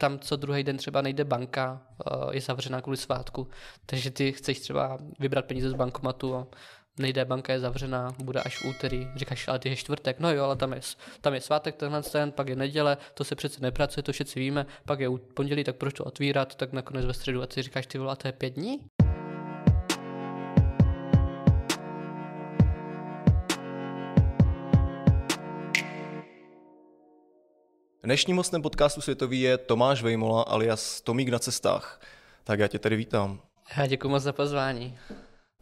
Tam co druhý den třeba nejde banka, je zavřená kvůli svátku, takže ty chceš třeba vybrat peníze z bankomatu a nejde, banka je zavřená, bude až v úterý. Říkáš, ale ty je čtvrtek, no jo, ale tam je, tam je svátek tenhle ten, pak je neděle, to se přece nepracuje, to všichni víme, pak je pondělí, tak proč to otvírat, tak nakonec ve středu a ty říkáš, ty je pět dní? Dnešním hostem podcastu Světový je Tomáš Vejmola alias Tomík na cestách. Tak já tě tady vítám. Já děkuji moc za pozvání.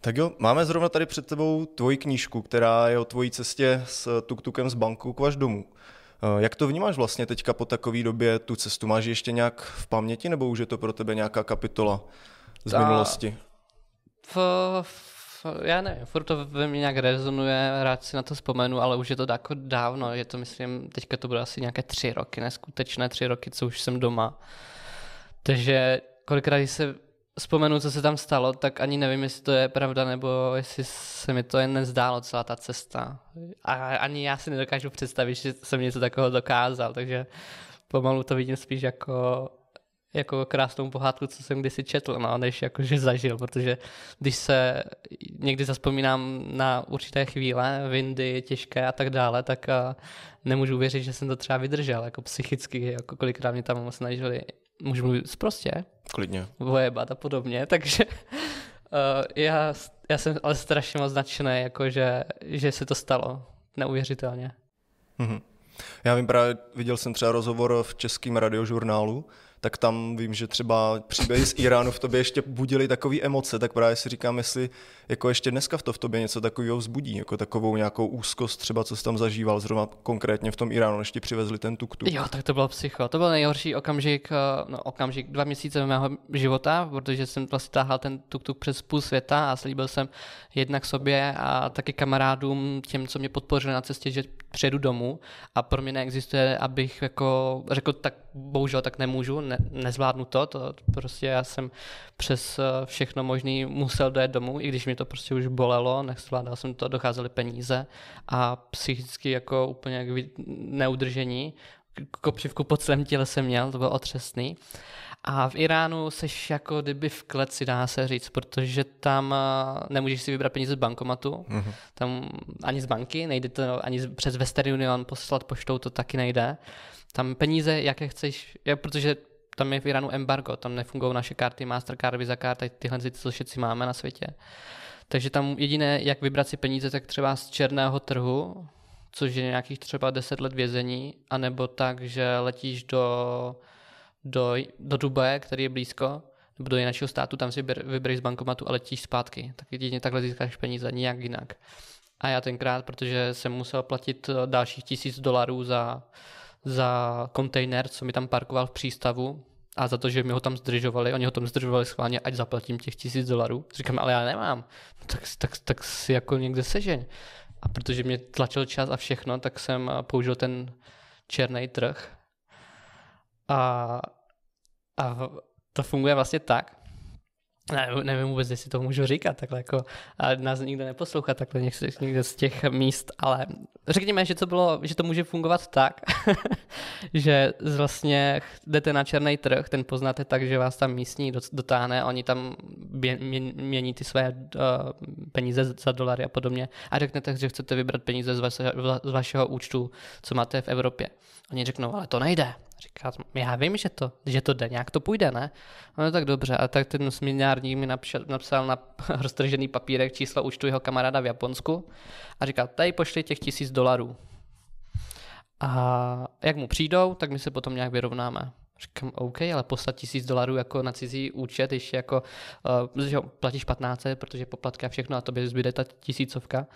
Tak jo, máme zrovna tady před tebou tvoji knížku, která je o tvojí cestě s tuktukem z banku k až domů. Eh, jak to vnímáš vlastně teďka po takové době tu cestu? Máš ještě nějak v paměti nebo už je to pro tebe nějaká kapitola z Ta... minulosti? V, v, já nevím, furt to ve mně nějak rezonuje, rád si na to vzpomenu, ale už je to jako dávno, je to myslím, teďka to bude asi nějaké tři roky, neskutečné tři roky, co už jsem doma. Takže kolikrát se vzpomenu, co se tam stalo, tak ani nevím, jestli to je pravda, nebo jestli se mi to jen nezdálo, celá ta cesta. A ani já si nedokážu představit, že jsem něco takového dokázal, takže pomalu to vidím spíš jako, jako krásnou pohádku, co jsem kdysi četl, no, než jako, že zažil, protože když se někdy zaspomínám na určité chvíle, vindy těžké a tak dále, tak nemůžu věřit, že jsem to třeba vydržel, jako psychicky, jako kolikrát mě tam snažili můžu mluvit prostě, Klidně. vojebat a podobně, takže uh, já, já jsem ale strašně moc nadšený, jako že, že se to stalo. Neuvěřitelně. Mm-hmm. Já vím právě, viděl jsem třeba rozhovor v českém radiožurnálu, tak tam vím, že třeba příběhy z Iránu v tobě ještě budili takové emoce, tak právě si říkám, jestli jako ještě dneska v to v tobě něco takového vzbudí, jako takovou nějakou úzkost třeba, co jsi tam zažíval zrovna konkrétně v tom Iránu, než ti přivezli ten tuk-tuk. Jo, tak to bylo psycho. To byl nejhorší okamžik, eh, no okamžik, dva měsíce mého života, protože jsem vlastně táhal ten tuk-tuk přes půl světa a slíbil jsem jednak sobě a taky kamarádům, těm, co mě podpořili na cestě, že přijedu domů a pro mě neexistuje, abych jako řekl, tak bohužel tak nemůžu, ne, nezvládnu to, to prostě já jsem přes eh, všechno možný musel dojet domů, i když mi to prostě už bolelo, nezvládal jsem to, docházely peníze a psychicky jako úplně jak neudržení, kopřivku po celém těle jsem měl, to bylo otřesný. A v Iránu seš jako kdyby v kleci, dá se říct, protože tam eh, nemůžeš si vybrat peníze z bankomatu, mm-hmm. tam ani z banky, nejde to ani přes Western Union poslat poštou, to taky nejde. Tam peníze, jaké chceš, já, protože tam je v Iránu embargo, tam nefungují naše karty, Mastercard, Visa card, tyhle ty, co všetci máme na světě. Takže tam jediné, jak vybrat si peníze, tak třeba z černého trhu, což je nějakých třeba 10 let vězení, anebo tak, že letíš do, do, do Dubaje, který je blízko, nebo do jiného státu, tam si vybereš z bankomatu a letíš zpátky. Tak jedině takhle získáš peníze, nijak jinak. A já tenkrát, protože jsem musel platit dalších tisíc dolarů za za kontejner, co mi tam parkoval v přístavu a za to, že mi ho tam zdržovali, oni ho tam zdržovali schválně, ať zaplatím těch tisíc dolarů. Říkám, ale já nemám, no, tak, tak, tak si jako někde sežeň. A protože mě tlačil čas a všechno, tak jsem použil ten černý trh. A, a to funguje vlastně tak, ne, nevím vůbec, jestli to můžu říkat takhle, jako, a nás nikdo neposlouchá takhle někde z těch míst, ale řekněme, že to, bylo, že to může fungovat tak, že vlastně jdete na černý trh, ten poznáte tak, že vás tam místní dotáhne, oni tam mění ty své uh, peníze za dolary a podobně a řeknete, že chcete vybrat peníze z vašeho, z vašeho účtu, co máte v Evropě. Oni řeknou, ale to nejde. Říká, já vím, že to, že to jde, nějak to půjde, ne? No tak dobře, a tak ten směnárník mi napšel, napsal na roztržený papírek číslo účtu jeho kamaráda v Japonsku a říkal, tady pošli těch tisíc dolarů. A jak mu přijdou, tak my se potom nějak vyrovnáme. Říkám, OK, ale poslat tisíc dolarů jako na cizí účet, když jako, uh, že platíš 15, protože poplatky a všechno a tobě zbyde ta tisícovka,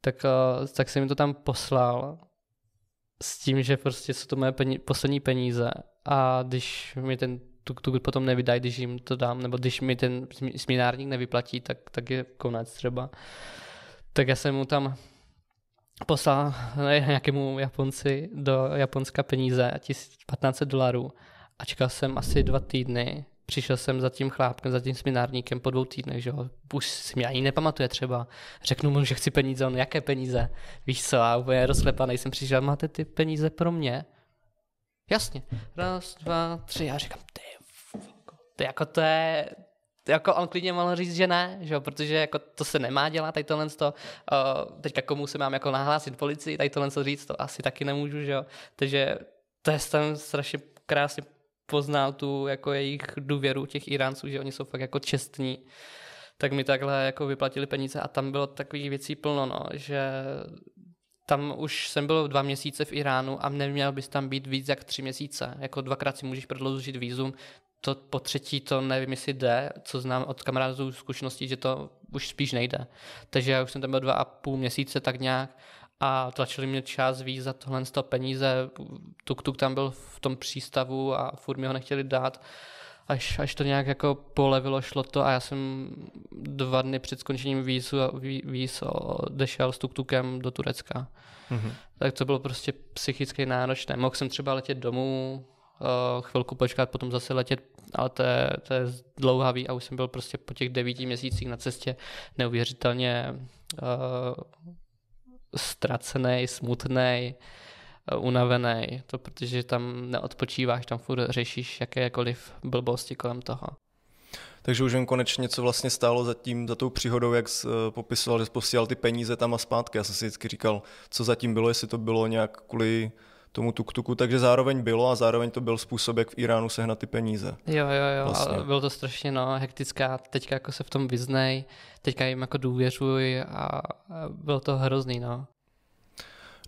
tak, uh, tak jsem mi to tam poslal s tím, že prostě jsou to moje peníze, poslední peníze a když mi ten tuk tuk potom nevydají, když jim to dám, nebo když mi ten směnárník nevyplatí, tak, tak je konec třeba. Tak já jsem mu tam poslal nějakému Japonci do Japonska peníze, 1500 dolarů a čekal jsem asi dva týdny, přišel jsem za tím chlápkem, za tím sminárníkem po dvou týdnech, že jo, už si mě ani nepamatuje třeba. Řeknu mu, že chci peníze, on jaké peníze, víš co, a úplně rozklepaný jsem přišel, máte ty peníze pro mě? Jasně. Raz, dva, tři. Já říkám, ty, ty jako to je, jako on klidně mohl říct, že ne, že jo, protože jako to se nemá dělat, tady tohle to, uh, teďka komu se mám jako nahlásit policii, tady tohle to říct, to asi taky nemůžu, že jo, takže to je tam strašně krásně poznal tu jako jejich důvěru těch Iránců, že oni jsou fakt jako čestní, tak mi takhle jako vyplatili peníze a tam bylo takových věcí plno, no, že tam už jsem byl dva měsíce v Iránu a neměl bys tam být víc jak tři měsíce. Jako dvakrát si můžeš prodloužit výzum, to po třetí to nevím, jestli jde, co znám od kamarádů zkušeností, že to už spíš nejde. Takže já už jsem tam byl dva a půl měsíce tak nějak a tlačili mě čas víc za tohle z peníze. Tuk-tuk tam byl v tom přístavu a furt mi ho nechtěli dát. Až, až to nějak jako polevilo, šlo to a já jsem dva dny před skončením vízu, víz odešel s tuk-tukem do Turecka. Mm-hmm. Tak to bylo prostě psychicky náročné. Mohl jsem třeba letět domů, uh, chvilku počkat, potom zase letět, ale to je, to je dlouhavý a už jsem byl prostě po těch devíti měsících na cestě neuvěřitelně uh, ztracený, smutný, uh, unavený, to protože tam neodpočíváš, tam furt řešíš jakékoliv blbosti kolem toho. Takže už jen konečně, co vlastně stálo za, tím, za tou příhodou, jak jsi uh, popisoval, že posílal ty peníze tam a zpátky. Já jsem si vždycky říkal, co zatím bylo, jestli to bylo nějak kvůli tomu tuktuku, takže zároveň bylo a zároveň to byl způsob, jak v Iránu sehnat ty peníze. Jo, jo, jo, vlastně. a bylo to strašně no, hektická, teďka jako se v tom vyznej, teďka jim jako důvěřuj a bylo to hrozný, no.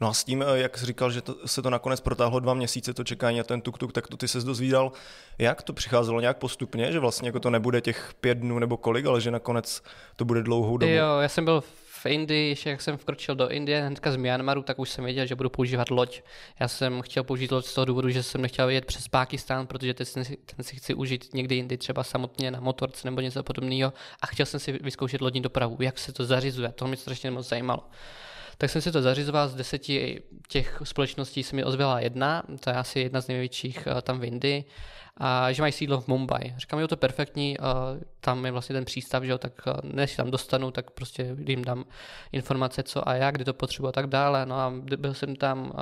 No a s tím, eh, jak jsi říkal, že to, se to nakonec protáhlo dva měsíce, to čekání na ten tuk-tuk, tak to ty se dozvídal, jak to přicházelo nějak postupně, že vlastně jako to nebude těch pět dnů nebo kolik, ale že nakonec to bude dlouhou dobu. Jo, já jsem byl v Indii, ještě jak jsem vkročil do Indie, hnedka z Myanmaru, tak už jsem věděl, že budu používat loď. Já jsem chtěl použít loď z toho důvodu, že jsem nechtěl jet přes Pákistán, protože ten si, ten si chci užít někdy jindy, třeba samotně na motorce nebo něco podobného. A chtěl jsem si vyzkoušet lodní dopravu, jak se to zařizuje. To mě strašně moc zajímalo. Tak jsem si to zařizoval, z deseti těch společností se mi ozvěla jedna, to je asi jedna z největších eh, tam v Indii a že mají sídlo v Mumbai. Říkám, jo, to je perfektní, tam je vlastně ten přístav, že jo, tak než tam dostanu, tak prostě jim dám informace, co a jak, kdy to potřebuji a tak dále. No a byl jsem tam,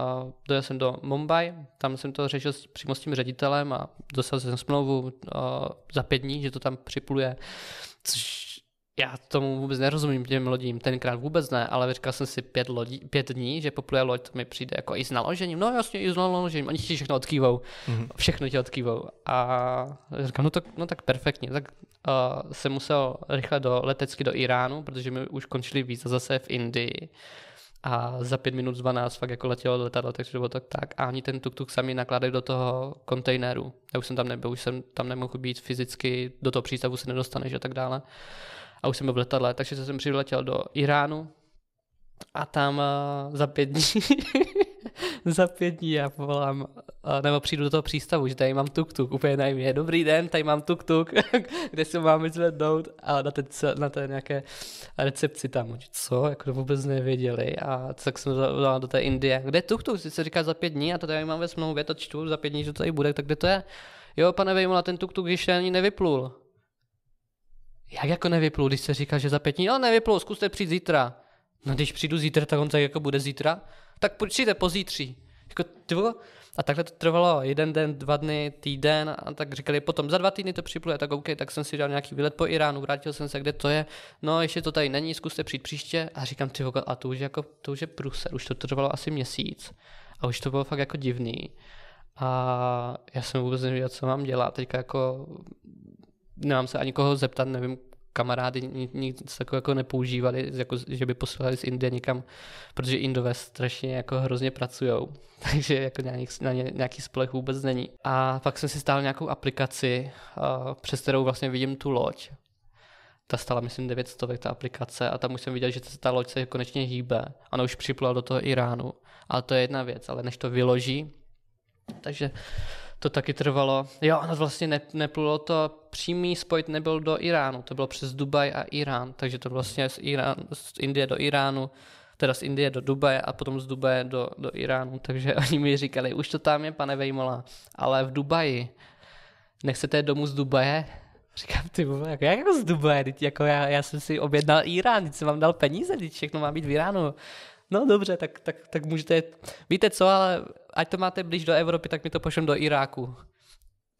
dojel jsem do Mumbai, tam jsem to řešil přímo s tím ředitelem a dostal jsem smlouvu za pět dní, že to tam připluje, což já tomu vůbec nerozumím těm lodím, tenkrát vůbec ne, ale říkal jsem si pět, lodí, pět dní, že popluje loď, to mi přijde jako i s naložením, no jasně, i s naložením, oni ti všechno odkývou, mm-hmm. všechno ti odkývou. A říkám, no, to, no tak perfektně, tak uh, jsem musel rychle do letecky do Iránu, protože mi už končili víza zase v Indii a za pět minut z 12 fakt jako letělo letadlo, takže to bylo tak tak. A ani ten tuk-tuk sami nakladají do toho kontejneru. Já už jsem tam nebyl, už jsem tam nemohl být fyzicky, do toho přístavu se nedostaneš a tak dále a už jsem byl v letadle, takže jsem přiletěl do Iránu. A tam uh, za pět dní za pět dní já povolám, uh, nebo přijdu do toho přístavu, že tady mám tuk-tuk, úplně najmě, dobrý den, tady mám tuk-tuk, kde se mám zvednout? A na té, na té nějaké recepci tam, co, jako to vůbec nevěděli. A tak jsem dal do té Indie, kde tuk-tuk, si se říká za pět dní. A to tady mám ve smlouvě, to čtu za pět dní, že to tady bude, tak kde to je? Jo, pane Vejmola, ten tuk-tuk ještě ani nevyplul. Jak jako nevyplul, když se říká, že za pět dní, no nevyplul, zkuste přijít zítra. No když přijdu zítra, tak on tak jako bude zítra. Tak přijďte pozítří. Jako, tyvo? A takhle to trvalo jeden den, dva dny, týden a tak říkali potom za dva týdny to připluje, tak OK, tak jsem si dal nějaký výlet po Iránu, vrátil jsem se, kde to je, no ještě to tady není, zkuste přijít příště a říkám, ty a to už, jako, to už je průser, už to trvalo asi měsíc a už to bylo fakt jako divný. A já jsem vůbec nevěděl, co mám dělat. Teďka jako nemám se ani koho zeptat, nevím, kamarády nic takového jako nepoužívali, jako, že by posílali z Indie někam, protože Indové strašně jako hrozně pracují, takže jako nějaký, na ně, nějaký spolech vůbec není. A pak jsem si stál nějakou aplikaci, přes kterou vlastně vidím tu loď. Ta stala, myslím, 900 ta aplikace a tam už jsem viděl, že ta loď se konečně hýbe. Ona už připlula do toho Iránu, ale to je jedna věc, ale než to vyloží, takže to taky trvalo. Jo, ono vlastně ne, neplulo to, přímý spojit nebyl do Iránu, to bylo přes Dubaj a Irán, takže to vlastně z, Irán, z Indie do Iránu, teda z Indie do Dubaje a potom z Dubaje do, do Iránu, takže oni mi říkali, už to tam je, pane Vejmola, ale v Dubaji, nechcete domů z Dubaje? Říkám, ty vole, jako, jak jako z Dubaje, teď jako já, já jsem si objednal Irán, teď jsem vám dal peníze, teď všechno má být v Iránu. No dobře, tak, tak, tak můžete, víte co, ale ať to máte blíž do Evropy, tak mi to pošlem do Iráku.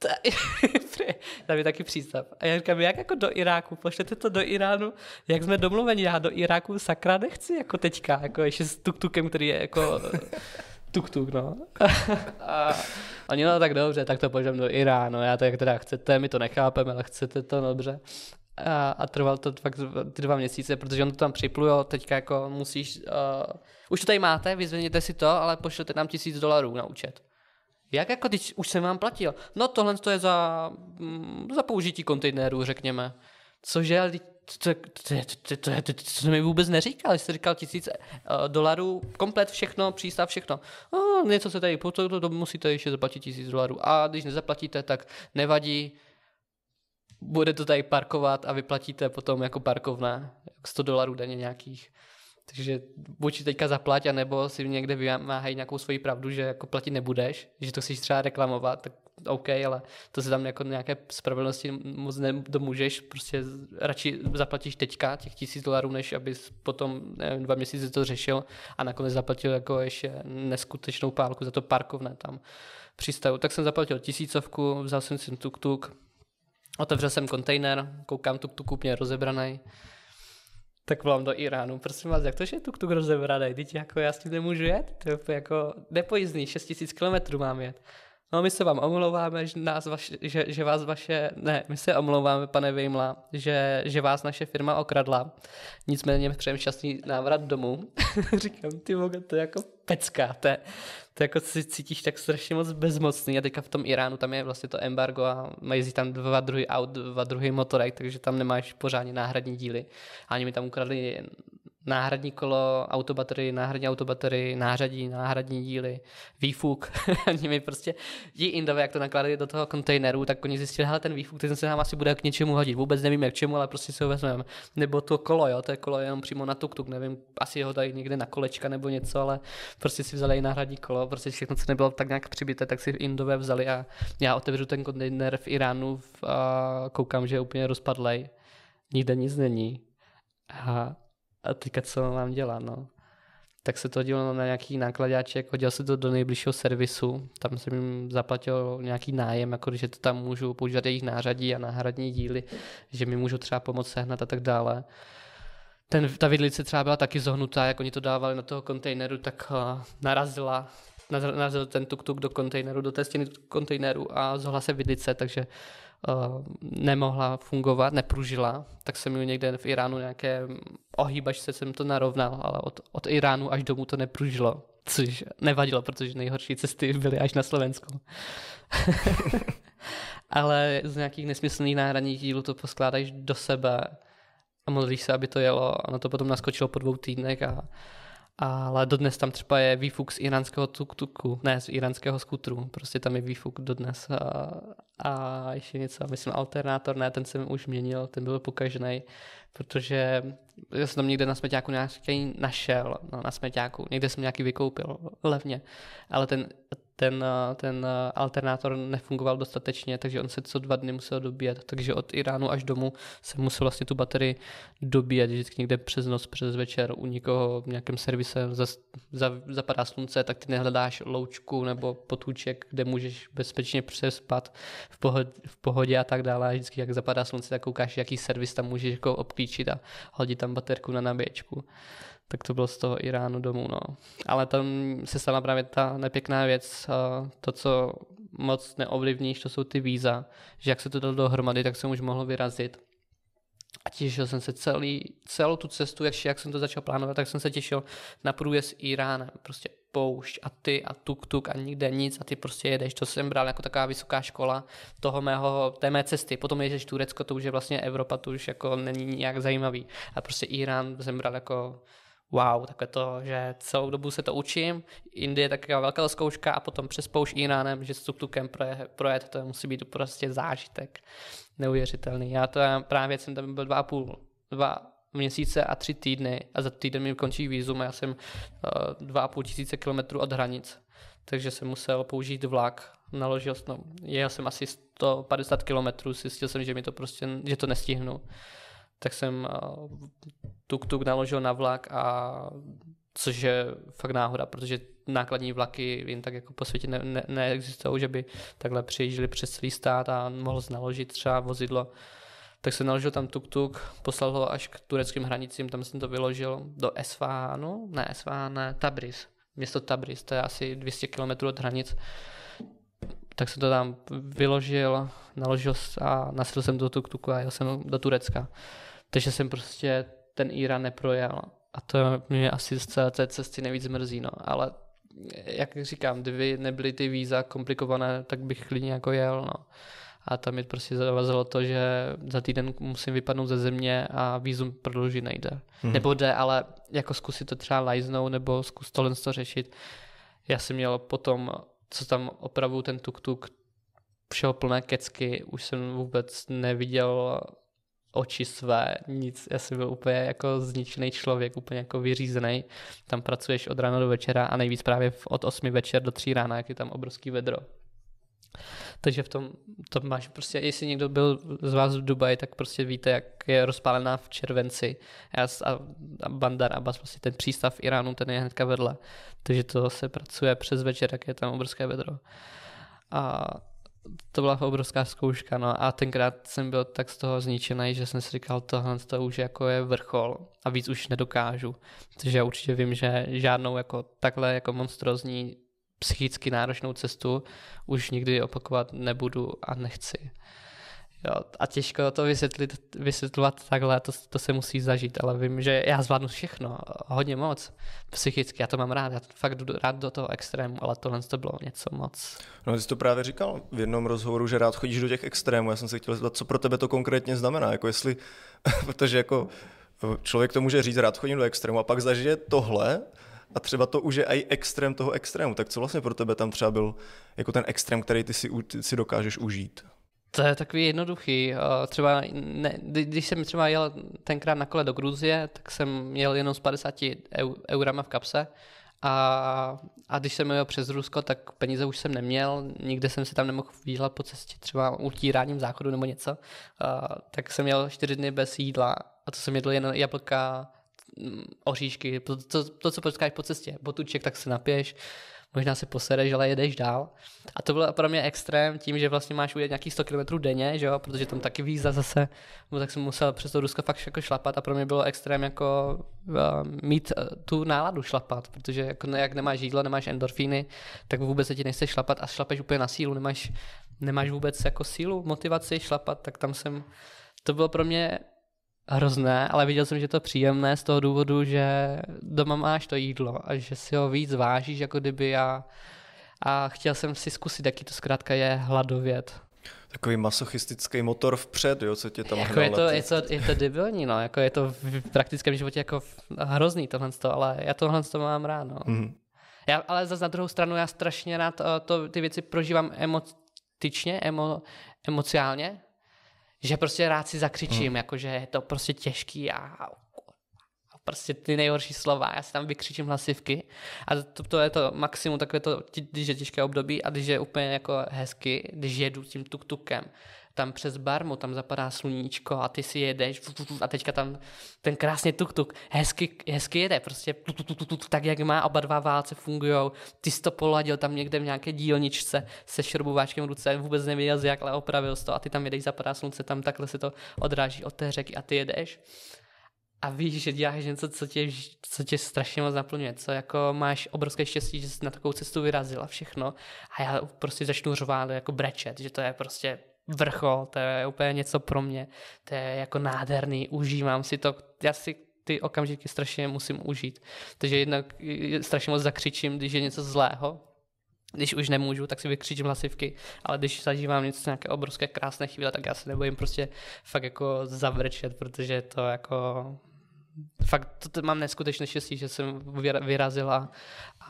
Tam je taky přístav. A já říkám, jak jako do Iráku? Pošlete to do Iránu? Jak jsme domluveni? Já do Iráku sakra nechci, jako teďka, jako ještě s tuktukem, který je jako tuk-tuk, no. a oni, no tak dobře, tak to pošlem do Iránu, já to jak teda chcete, my to nechápeme, ale chcete to, dobře. A, a trval to fakt ty dva měsíce, protože on to tam připlujo, teďka jako musíš, uh, už to tady máte, vyzveněte si to, ale pošlete nám tisíc dolarů na účet. Jak jako, teď už jsem vám platil. No tohle to je za, mm, za použití kontejnerů, řekněme. Cože, to, to, to, to, to, to mi vůbec neříkal, jste říkal tisíc uh, dolarů, komplet všechno, přístav, všechno. Oh, něco se tady, to, to, to musíte ještě zaplatit tisíc dolarů. A když nezaplatíte, tak nevadí, bude to tady parkovat a vyplatíte potom jako parkovné 100 dolarů denně nějakých. Takže buď teďka zaplať, nebo si někde vymáhají nějakou svoji pravdu, že jako platit nebudeš, že to chceš třeba reklamovat, tak OK, ale to se tam jako nějaké spravedlnosti moc nedomůžeš, prostě radši zaplatíš teďka těch tisíc dolarů, než abys potom nevím, dva měsíce to řešil a nakonec zaplatil jako ještě neskutečnou pálku za to parkovné tam přístavu. Tak jsem zaplatil tisícovku, vzal jsem si tuk-tuk, otevřel jsem kontejner, koukám tuk-tuk úplně rozebraný, tak volám do Iránu. Prosím vás, jak to, že tuk-tuk rozebraný? Teď jako já s tím nemůžu jet? To je jako nepojízdný, 6000 km mám jet. No my se vám omlouváme, že, nás vaš, že, že vás vaše, ne, my se omlouváme, pane Vejmla, že, že vás naše firma okradla. Nicméně přejem šťastný návrat domů. Říkám, ty voga, to je jako pecka, to jako si cítíš tak strašně moc bezmocný a teďka v tom Iránu tam je vlastně to embargo a mají tam dva druhy aut, dva druhy motorek, takže tam nemáš pořádně náhradní díly. A oni mi tam ukradli náhradní kolo, autobaterii, náhradní autobaterii, nářadí, náhradní díly, výfuk. Oni mi prostě, ti indové, jak to nakládali do toho kontejneru, tak oni zjistili, že ten výfuk, ten se nám asi bude k něčemu hodit. Vůbec nevíme k čemu, ale prostě si ho vezmeme. Nebo to kolo, jo, to je kolo jenom přímo na tuk-tuk, nevím, asi ho dají někde na kolečka nebo něco, ale prostě si vzali náhradní kolo, prostě všechno, co nebylo tak nějak přibité, tak si indové vzali a já otevřu ten kontejner v Iránu a koukám, že je úplně rozpadlej. Nikde nic není. A a teďka co mám dělat, no. Tak se to hodilo na nějaký nákladáček, hodil se to do nejbližšího servisu, tam jsem jim zaplatil nějaký nájem, jako že to tam můžu používat jejich nářadí a náhradní díly, že mi můžu třeba pomoct sehnat a tak dále. Ten, ta vidlice třeba byla taky zohnutá, jak oni to dávali na toho kontejneru, tak uh, narazila, narazil ten tuk-tuk do kontejneru, do té stěny kontejneru a zohla se vidlice, takže uh, nemohla fungovat, nepružila, tak jsem ji někde v Iránu nějaké ohýbačce jsem to narovnal, ale od, od Iránu až domů to nepružilo, což nevadilo, protože nejhorší cesty byly až na Slovensku. ale z nějakých nesmyslných náhradních dílů to poskládáš do sebe a modlíš se, aby to jelo. Ono to potom naskočilo po dvou týdnech a ale dodnes tam třeba je výfuk z iránského tuk-tuku, ne, z iránského skutru, prostě tam je výfuk dodnes. A, a ještě něco, myslím alternátor, ne, ten jsem už měnil, ten byl pokažnej, protože já jsem tam někde na smeťáku nějaký našel, no, na smeťáku, někde jsem nějaký vykoupil levně, ale ten ten, ten alternátor nefungoval dostatečně, takže on se co dva dny musel dobíjet. Takže od Iránu až domů se musel vlastně tu baterii dobíjet vždycky někde přes noc, přes večer u někoho v nějakém servise za, za, zapadá slunce, tak ty nehledáš loučku nebo potůček, kde můžeš bezpečně přespat v pohodě, v pohodě a tak dále. Vždycky, jak zapadá slunce, tak koukáš, jaký servis tam můžeš jako obklíčit a hodit tam baterku na nabíječku tak to bylo z toho Iránu domů. No. Ale tam se stala právě ta nepěkná věc, to, co moc neovlivníš, to jsou ty víza, že jak se to dalo dohromady, tak jsem už mohl vyrazit. A těšil jsem se celý, celou tu cestu, jak, jak jsem to začal plánovat, tak jsem se těšil na průjezd Iránem. Prostě poušť a ty a tuk-tuk a nikde nic a ty prostě jedeš. To jsem bral jako taková vysoká škola toho mého, té mé cesty. Potom jedeš Turecko, to už je vlastně Evropa, to už jako není nějak zajímavý. A prostě Irán jsem bral jako wow, takové to, že celou dobu se to učím, Indie je taková velká zkouška a potom přes pouš Iránem, že s tuk-tukem projet, to musí být prostě zážitek neuvěřitelný. Já to právě jsem tam byl dva a půl, dva měsíce a tři týdny a za týden mi končí výzum a já jsem uh, dva a půl tisíce kilometrů od hranic, takže jsem musel použít vlak, naložil, no, jel jsem asi 150 kilometrů, zjistil jsem, že mi to prostě, že to nestihnu. Tak jsem tuk-tuk naložil na vlak a což je fakt náhoda, protože nákladní vlaky jen tak jako po světě ne, ne, neexistují, že by takhle přijížděli přes celý stát a mohl naložit třeba vozidlo. Tak jsem naložil tam tuk-tuk, poslal ho až k tureckým hranicím, tam jsem to vyložil do Esfánu, ne Esfán, ne, Tabriz, město Tabriz, to je asi 200 km od hranic. Tak jsem to tam vyložil, naložil a nasedl jsem do tuk-tuku a jel jsem do Turecka. Takže jsem prostě ten Irán neprojel. A to mě asi z celé té cesty nejvíc mrzí, no. Ale jak říkám, kdyby nebyly ty víza komplikované, tak bych klidně jako jel, no. A tam mi prostě zavazilo to, že za týden musím vypadnout ze země a vízum prodloužit nejde. Hmm. Nebo jde, ale jako zkusit to třeba lajznout nebo zkus tohle to řešit. Já jsem měl potom, co tam opravu ten tuk-tuk, všeho plné kecky, už jsem vůbec neviděl oči své, nic, já jsem byl úplně jako zničený člověk, úplně jako vyřízený. Tam pracuješ od rána do večera a nejvíc právě od 8 večer do 3 rána, jak je tam obrovský vedro. Takže v tom to máš prostě, jestli někdo byl z vás v Dubaji, tak prostě víte, jak je rozpálená v červenci a, a Bandar Abbas, prostě ten přístav v Iránu, ten je hnedka vedle. Takže to se pracuje přes večer, jak je tam obrovské vedro. A to byla obrovská zkouška, no a tenkrát jsem byl tak z toho zničený, že jsem si říkal, tohle to už jako je vrchol a víc už nedokážu. Takže já určitě vím, že žádnou jako takhle jako monstrozní psychicky náročnou cestu už nikdy opakovat nebudu a nechci. Jo, a těžko to vysvětlit, vysvětlovat takhle, to, to se musí zažít, ale vím, že já zvládnu všechno, hodně moc, psychicky, já to mám rád, já fakt jdu rád do toho extrému, ale tohle to bylo něco moc. No, ty jsi to právě říkal v jednom rozhovoru, že rád chodíš do těch extrémů, já jsem se chtěl zeptat, co pro tebe to konkrétně znamená, jako jestli, protože jako člověk to může říct, rád chodím do extrému a pak zažije tohle, a třeba to už je i extrém toho extrému, tak co vlastně pro tebe tam třeba byl jako ten extrém, který ty si, ty si dokážeš užít? To je takový jednoduchý. Třeba ne, když jsem třeba jel tenkrát na kole do Gruzie, tak jsem jel jenom s 50 eurama v kapse a, a když jsem jel přes Rusko, tak peníze už jsem neměl, nikde jsem si tam nemohl výdělat po cestě, třeba utíráním záchodu nebo něco. Tak jsem jel čtyři dny bez jídla a to jsem jedl jen jablka, oříšky, to, to, to co potkáš po cestě, botuček, tak se napiješ možná se posereš, ale jedeš dál. A to bylo pro mě extrém tím, že vlastně máš ujet nějakých 100 km denně, že jo? protože tam taky víza zase, no, tak jsem musel přes to Rusko fakt jako šlapat a pro mě bylo extrém jako uh, mít uh, tu náladu šlapat, protože jako jak nemáš jídlo, nemáš endorfíny, tak vůbec se ti nechce šlapat a šlapeš úplně na sílu, nemáš, nemáš vůbec jako sílu, motivaci šlapat, tak tam jsem, to bylo pro mě hrozné, ale viděl jsem, že to příjemné z toho důvodu, že doma máš to jídlo a že si ho víc vážíš, jako kdyby já a chtěl jsem si zkusit, jaký to zkrátka je hladovět. Takový masochistický motor vpřed, jo, co tě tam jako je to, je, to, je to debilní, no, jako je to v praktickém životě jako hrozný tohle, ale já tohle to mám rád, no. Mm-hmm. Já, ale zase na druhou stranu já strašně rád eh, to, ty věci prožívám emotičně, emo, emociálně, že prostě rád si zakřičím, hmm. jakože je to prostě těžký a, a prostě ty nejhorší slova, já si tam vykřičím hlasivky a to, to je to maximum, takové to, když je těžké období a když je úplně jako hezky, když jedu tím tuk-tukem, tam přes barmu, tam zapadá sluníčko a ty si jedeš a teďka tam ten krásně tuk-tuk hezky, hezky jede, prostě tak, jak má, oba dva válce fungují, ty jsi to poladil tam někde v nějaké dílničce se šrobováčkem v ruce, vůbec nevěděl jak, ale opravil to. A ty tam jedeš, zapadá slunce, tam takhle se to odráží od té řeky a ty jedeš. A víš, že děláš něco, co tě, co tě strašně moc naplňuje, co jako máš obrovské štěstí, že jsi na takovou cestu vyrazil a všechno. A já prostě začnu řvát jako brečet, že to je prostě vrchol, to je úplně něco pro mě, to je jako nádherný, užívám si to, já si ty okamžiky strašně musím užít. Takže jednak strašně moc zakřičím, když je něco zlého, když už nemůžu, tak si vykřičím hlasivky, ale když zažívám něco nějaké obrovské krásné chvíle, tak já se nebojím prostě fakt jako zavrčet, protože to jako fakt to, to mám neskutečné štěstí, že jsem vyrazil a,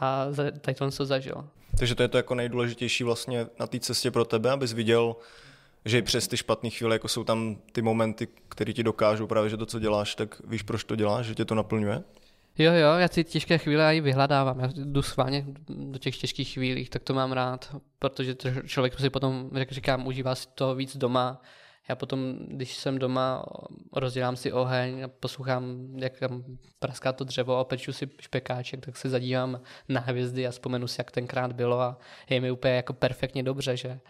a tady to zažil. Takže to je to jako nejdůležitější vlastně na té cestě pro tebe, abys viděl že i přes ty špatné chvíle, jako jsou tam ty momenty, které ti dokážou právě, že to, co děláš, tak víš, proč to děláš, že tě to naplňuje? Jo, jo, já ty těžké chvíle i vyhledávám. Já jdu schválně do těch těžkých chvílí, tak to mám rád, protože to člověk si potom, jak říkám, užívá si to víc doma. Já potom, když jsem doma, rozdělám si oheň, poslouchám, jak tam praská to dřevo a peču si špekáček, tak se zadívám na hvězdy a vzpomenu si, jak tenkrát bylo a je mi úplně jako perfektně dobře, že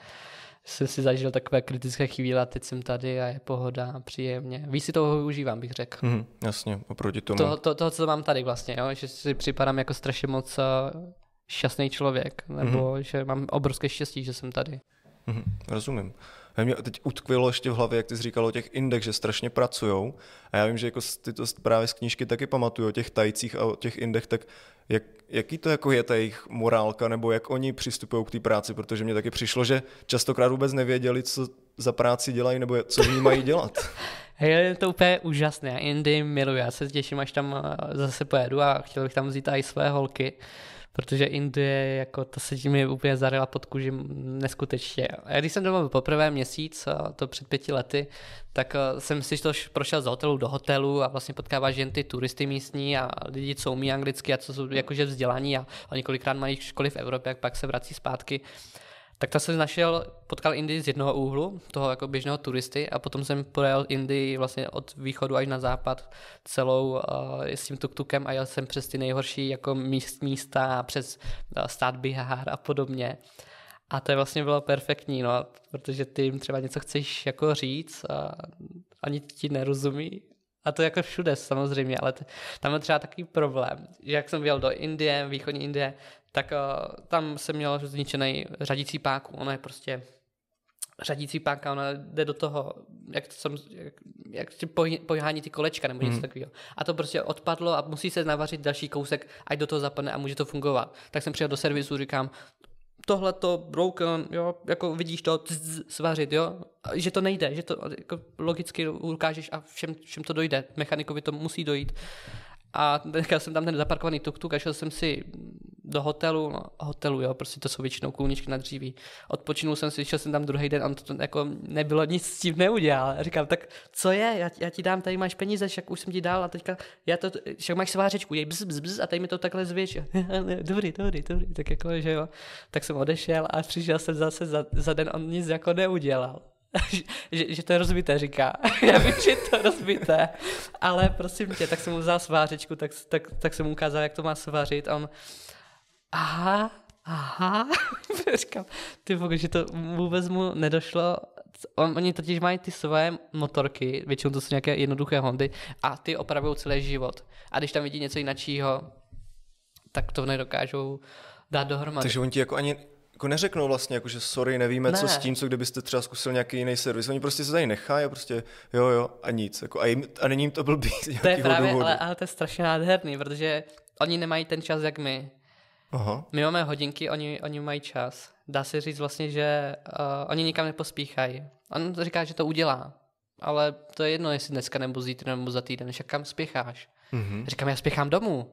jsem si zažil takové kritické chvíle a teď jsem tady a je pohoda příjemně. Víc si toho využívám, bych řekl. Mm, jasně, oproti tomu. To, to, to, co mám tady vlastně, jo? že si připadám jako strašně moc eh, šťastný člověk, nebo mm-hmm. že mám obrovské štěstí, že jsem tady. Mm-hmm, rozumím. A mě teď utkvělo ještě v hlavě, jak ty jsi říkal o těch indech, že strašně pracujou. A já vím, že jako ty to právě z knížky taky pamatuju o těch tajcích a o těch indech, tak jak, jaký to jako je ta jejich morálka, nebo jak oni přistupují k té práci, protože mě taky přišlo, že častokrát vůbec nevěděli, co za práci dělají, nebo co v ní mají dělat. Hej, je to úplně úžasné. Indy miluji. Já se těším, až tam eh, zase pojedu a chtěl bych tam vzít i své holky protože Indie, jako to se tím úplně zarila pod kůži neskutečně. A když jsem doma byl poprvé měsíc, to před pěti lety, tak jsem si to prošel z hotelu do hotelu a vlastně potkáváš jen ty turisty místní a lidi, co umí anglicky a co jsou jakože vzdělaní a oni kolikrát mají školy v Evropě, jak pak se vrací zpátky. Tak to jsem našel, potkal Indii z jednoho úhlu, toho jako běžného turisty a potom jsem projel Indii vlastně od východu až na západ celou uh, s tím tuktukem a jel jsem přes ty nejhorší jako míst, místa, přes uh, stát Bihar a podobně. A to je vlastně bylo perfektní, no, protože ty jim třeba něco chceš jako říct a ani ti nerozumí a to jako všude samozřejmě, ale t- tam je třeba takový problém, že jak jsem byl do Indie, východní Indie, tak uh, tam jsem měl zničený řadící pák, ono je prostě řadící páka, ona jde do toho, jak, to jsem, jak, jak pohání ty kolečka nebo něco hmm. takového. A to prostě odpadlo a musí se navařit další kousek, ať do toho zapadne a může to fungovat. Tak jsem přijel do servisu, říkám, tohle to broken, jo, jako vidíš to, tzz, svařit, jo, že to nejde, že to jako logicky ukážeš a všem, všem to dojde, mechanikovi to musí dojít. A nechal jsem tam ten zaparkovaný tuk-tuk a šel jsem si do hotelu, no, hotelu, jo, prostě to jsou většinou kůlničky na dříví. Odpočinul jsem si, šel jsem tam druhý den a to, to jako nebylo nic s tím neudělal. Říkám, tak co je, já, já ti dám, tady máš peníze, však už jsem ti dal a teďka, já to, však máš svářečku, jej bz, bz, bz, a tady mi to takhle zvětší. dobrý, dobrý, dobrý, tak jako, že jo. Tak jsem odešel a přišel jsem zase za, za den, on nic jako neudělal. že, že to je rozbité, říká. Já vím, že to je rozbité, ale prosím tě, tak jsem mu vzal svářečku, tak, tak, tak jsem mu ukázal, jak to má svařit a on, aha, aha, říkám, ty vole, že to vůbec mu nedošlo, on, oni totiž mají ty své motorky, většinou to jsou nějaké jednoduché Hondy a ty opravují celý život. A když tam vidí něco jiného, tak to nedokážou dát dohromady. Takže oni ti jako ani jako neřeknou vlastně, jako že sorry, nevíme, ne. co s tím, co kdybyste třeba zkusil nějaký jiný servis. Oni prostě se tady nechají a prostě jo, jo a nic. Jako, a, jim, a není jim to blbý To je právě, ale, ale, to je strašně nádherný, protože oni nemají ten čas, jak my. Aha. My máme hodinky, oni, oni mají čas. Dá se říct vlastně, že uh, oni nikam nepospíchají. On říká, že to udělá, ale to je jedno, jestli dneska nebo zítra nebo za týden, však kam spěcháš. Mm-hmm. Říkám, já spěchám domů.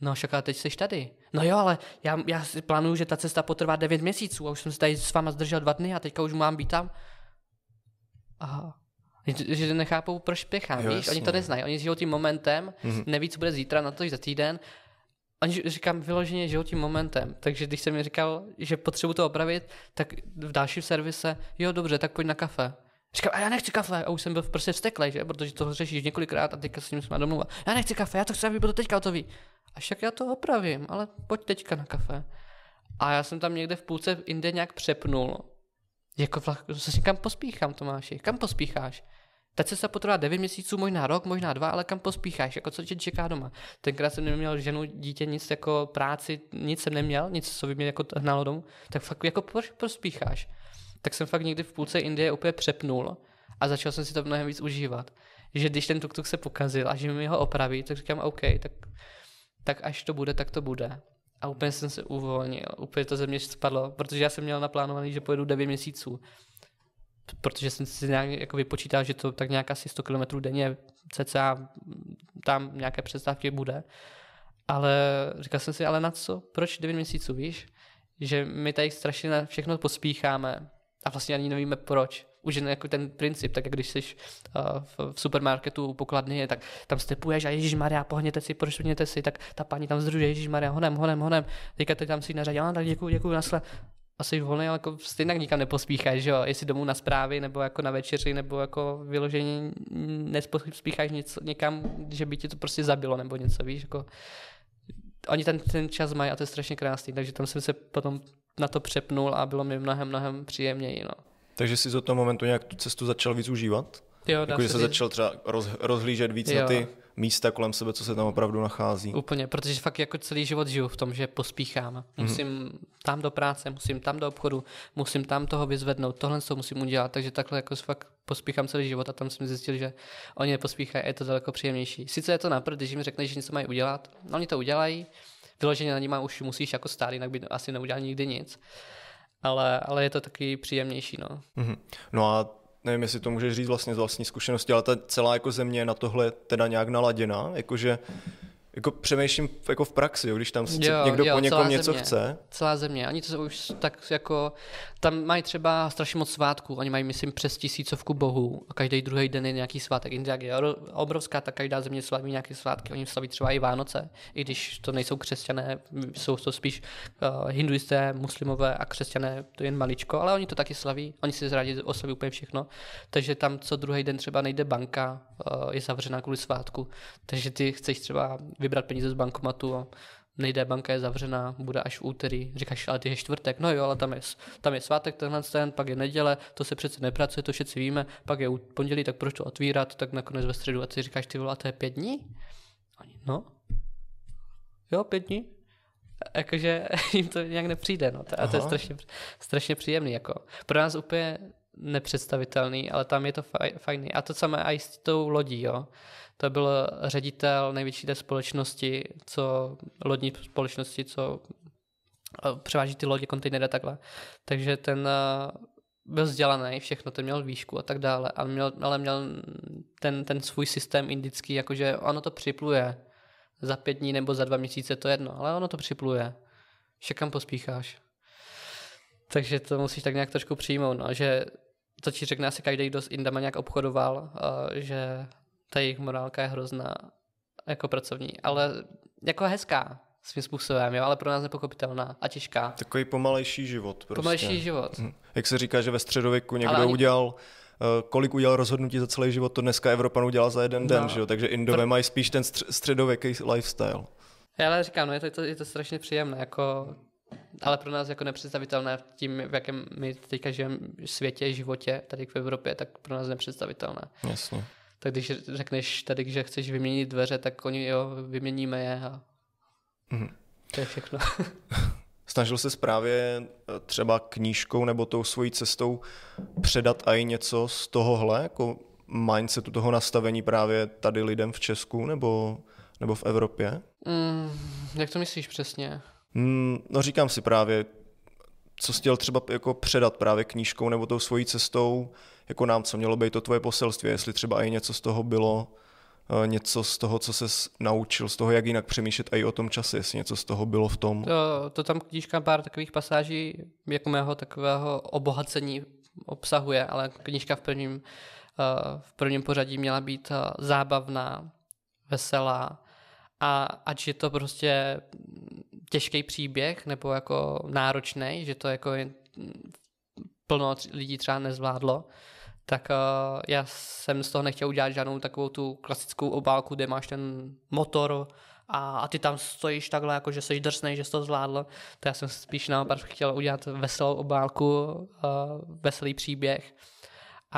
No však ale teď jsi tady. No jo, ale já, já si plánuju, že ta cesta potrvá 9 měsíců a už jsem se tady s váma zdržel dva dny a teďka už mám být tam. Aha. Že nechápou, proč spěchám, jo, víš? Jasně. Oni to neznají, oni žijou tím momentem, mm-hmm. neví, co bude zítra, na to za týden. Oni říkám vyloženě žijou tím momentem, takže když jsem mi říkal, že potřebuji to opravit, tak v dalším servise, jo dobře, tak pojď na kafe. Říkám, a já nechci kafe. A už jsem byl prostě vsteklej, že? Protože to řešíš několikrát a teďka s ním jsme domluva. Já nechci kafe, já to chci, aby bylo teďka hotový. A však já to opravím, ale pojď teďka na kafe. A já jsem tam někde v půlce v Indie nějak přepnul. Jako vlak, zase kam pospíchám, Tomáši? Kam pospícháš? Teď se potrvá 9 měsíců, možná rok, možná dva, ale kam pospícháš? Jako co tě čeká doma? Tenkrát jsem neměl ženu, dítě, nic jako práci, nic jsem neměl, nic, co by mě jako hnalo domů. Tak fakt jako pospícháš? Tak jsem fakt někdy v půlce Indie úplně přepnul a začal jsem si to mnohem víc užívat. Že když ten tuk-tuk se pokazil a že mi ho opraví, tak říkám OK, tak tak až to bude, tak to bude. A úplně jsem se uvolnil, úplně to ze mě spadlo, protože já jsem měl naplánovaný, že pojedu 9 měsíců. Protože jsem si nějak jako vypočítal, že to tak nějak asi 100 km denně cca tam nějaké představky bude. Ale říkal jsem si, ale na co? Proč 9 měsíců, víš? Že my tady strašně na všechno pospícháme a vlastně ani nevíme proč už jen jako ten princip, tak jak když jsi uh, v, supermarketu u pokladny, tak tam stepuješ a Ježíš Maria, pohněte si, prošvihněte si, tak ta paní tam združuje Ježíš Maria, honem, honem, honem, teďka teď tam si nařadí, tak děkuji, děkuji, nasle. Asi volný, ale jako stejně nikam nepospícháš, že jo? Jestli domů na zprávy, nebo jako na večeři, nebo jako vyloženě nepospícháš něco, někam, že by ti to prostě zabilo, nebo něco, víš, jako oni ten, ten čas mají a to je strašně krásný, takže tam jsem se potom na to přepnul a bylo mi mnohem, mnohem příjemněji, no. Takže jsi z toho momentu nějak tu cestu začal víc užívat? Jo, jako, že se začal třeba roz, rozhlížet víc jo. na ty místa kolem sebe, co se tam opravdu nachází. Úplně, protože fakt jako celý život žiju v tom, že pospíchám. Mhm. Musím mm-hmm. tam do práce, musím tam do obchodu, musím tam toho vyzvednout, tohle co musím udělat, takže takhle jako fakt pospíchám celý život a tam jsem zjistil, že oni nepospíchají a je to daleko příjemnější. Sice je to napřed, když jim řekneš, že něco mají udělat, no oni to udělají, vyloženě na nimi už musíš jako stát, jinak by asi neudělal nikdy nic. Ale, ale je to taky příjemnější, no. Mm-hmm. No a nevím, jestli to můžeš říct vlastně z vlastní zkušenosti, ale ta celá jako země je na tohle teda nějak naladěná, jakože jako přemýšlím jako v praxi, jo, když tam jo, někdo jo, po někom něco země, chce. Celá země. Oni to už tak jako, tam mají třeba strašně moc svátků. Oni mají, myslím, přes tisícovku bohů a každý druhý den je nějaký svátek. India je obrovská, tak každá země slaví nějaké svátky. Oni slaví třeba i Vánoce, i když to nejsou křesťané, jsou to spíš uh, hinduisté, muslimové a křesťané, to je jen maličko, ale oni to taky slaví. Oni si rádi oslaví úplně všechno. Takže tam co druhý den třeba nejde banka, uh, je zavřená kvůli svátku. Takže ty chceš třeba vybrat peníze z bankomatu a nejde, banka je zavřená, bude až v úterý. Říkáš, ale ty je čtvrtek, no jo, ale tam je, tam je svátek, tenhle ten, pak je neděle, to se přece nepracuje, to všichni víme, pak je pondělí, tak proč to otvírat, tak nakonec ve středu a ty říkáš, ty vole, to je pět dní? No, jo, pět dní. Jakože jim to nějak nepřijde, no. A to je strašně, strašně příjemný, jako. Pro nás úplně nepředstavitelný, ale tam je to faj, fajný. A to samé i s tou lodí, jo. To byl ředitel největší té společnosti, co lodní společnosti, co eh, převáží ty lodě, kontejnery takhle. Takže ten eh, byl vzdělaný, všechno, ten měl výšku a tak dále, ale měl, ale měl ten, ten svůj systém indický, jakože ono to připluje za pět dní nebo za dva měsíce, to jedno, ale ono to připluje. Všakam pospícháš. Takže to musíš tak nějak trošku přijmout, no, že to ti řekne asi každý, kdo s Indama nějak obchodoval, uh, že ta jejich morálka je hrozná jako pracovní, ale jako hezká svým způsobem, jo, ale pro nás nepochopitelná a těžká. Takový pomalejší život. Prostě. Pomalejší život. Hm. Jak se říká, že ve středověku někdo ani... udělal eh, kolik udělal rozhodnutí za celý život, to dneska Evropan udělal za jeden no. den, že jo? takže Indové Pr- mají spíš ten středověký lifestyle. Já ale říkám, no je to, je to, je to strašně příjemné, jako ale pro nás jako nepředstavitelné v tím, v jakém my teďka žijeme světě, životě, tady v Evropě, tak pro nás nepředstavitelné. Jasně. Tak když řekneš tady, že chceš vyměnit dveře, tak oni jo, vyměníme je a mm. to je všechno. Snažil se právě eh, třeba knížkou nebo tou svojí cestou předat i něco z tohohle, jako mindsetu toho nastavení právě tady lidem v Česku nebo, nebo v Evropě? Mm, jak to myslíš přesně? Mm, no říkám si právě, co jsi chtěl třeba jako předat právě knížkou nebo tou svojí cestou, jako nám, co mělo být to tvoje poselství, jestli třeba i něco z toho bylo, eh, něco z toho, co se naučil, z toho, jak jinak přemýšlet i o tom čase, jestli něco z toho bylo v tom. To, to tam knížka pár takových pasáží, jako mého takového obohacení obsahuje, ale knížka v prvním, eh, v prvním pořadí měla být eh, zábavná, veselá a ať je to prostě těžký příběh nebo jako náročný, že to jako je plno lidí třeba nezvládlo, tak uh, já jsem z toho nechtěl udělat žádnou takovou tu klasickou obálku, kde máš ten motor a, a ty tam stojíš takhle, jako že jsi drsnej, že jsi to zvládl. To já jsem spíš naopak chtěl udělat veselou obálku, uh, veselý příběh